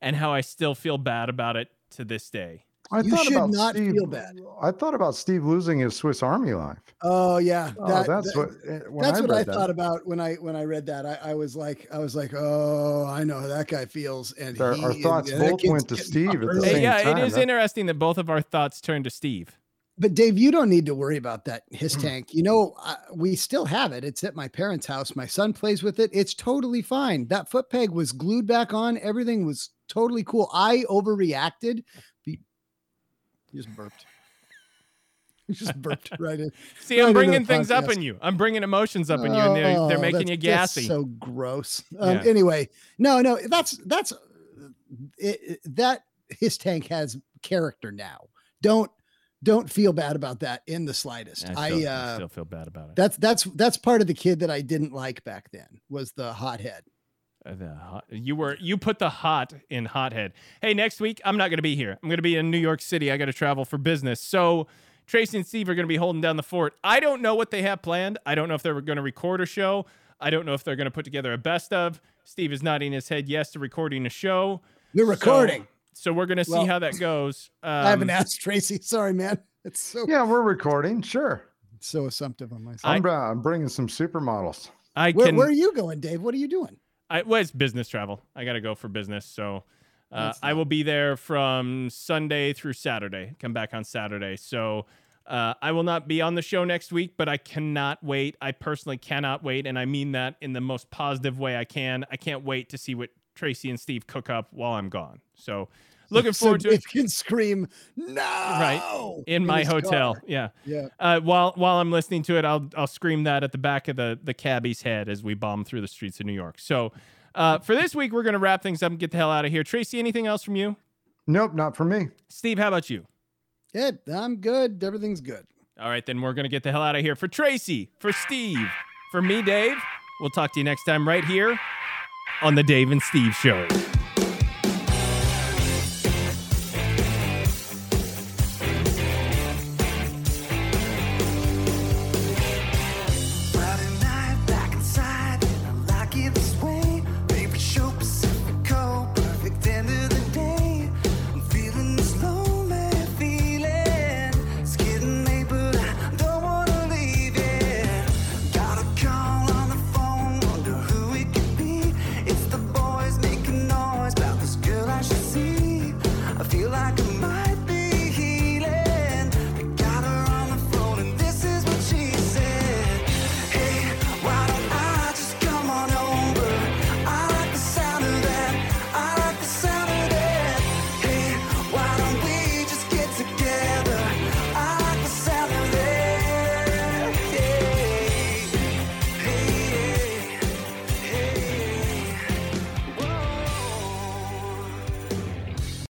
and how i still feel bad about it to this day I You thought should about not Steve, feel bad. I thought about Steve losing his Swiss Army life. Oh yeah, Oh, that- that's that- what. eh, when that's what I that, thought about when I when I read that. I, I was like, I was like, oh, I know how that guy feels, and Our- he, our thoughts that both went to getting Steve at the same yeah it time, is that- interesting that both of our thoughts turn to steve But Dave, you don't need to worry about that his Mm. tank. You know, uh, we still have it. It's at my parents' house. My son plays with it. It's totally fine. That foot peg was glued back on. Everything was totally cool. I overreacted. You just burped. You just burped right in. see i'm bringing things up in you i'm bringing emotions up in you and they're, they're Oh, making you gassy That's so gross. Um, Yeah. Anyway, no, no, that's that's it, it- that his tank has character now. Don't don't feel bad about that in the slightest. I I, still, I uh, still feel bad about it. that's that's that's part of the kid that I didn't like back then was the hothead. Uh, the hot, you were you put the hot in hothead. Hey, next week I'm not going to be here. I'm going to be in New York City. I got to travel for business. So Tracy and Steve are going to be holding down the fort. I don't know what they have planned. I don't know if they're going to record a show. I don't know if they're going to put together a best of. Steve is nodding his head yes to recording a show. We're recording. So, we're going to see Well, how that goes. Um, I haven't asked Tracy. Sorry, man. It's so Yeah, we're recording. Sure. so assumptive on myself. I- I'm, uh, I'm bringing some supermodels. I where, can. where are you going, Dave? What are you doing? I well, it's business travel. I got to go for business. So uh, I will be there from Sunday through Saturday. Come back on Saturday. So uh, I will not be on the show next week, but I cannot wait. I personally cannot wait. And I mean that in the most positive way I can. I can't wait to see what Tracy and Steve cook up while I'm gone. So looking So forward to it Dave can scream no right in my hotel. car. Yeah. Yeah. Uh, while while I'm listening to it, I'll I'll scream that at the back of the the cabbie's head as we bomb through the streets of New York. So, uh, for this week, we're gonna wrap things up and get the hell out of here. Tracy, anything else from you? Nope, not for me. Steve, how about you? Yeah, I'm good. Everything's good. All right, then we're gonna get the hell out of here. For Tracy, for Steve, for me, Dave. We'll talk to you next time right here on the Dave and Steve Show.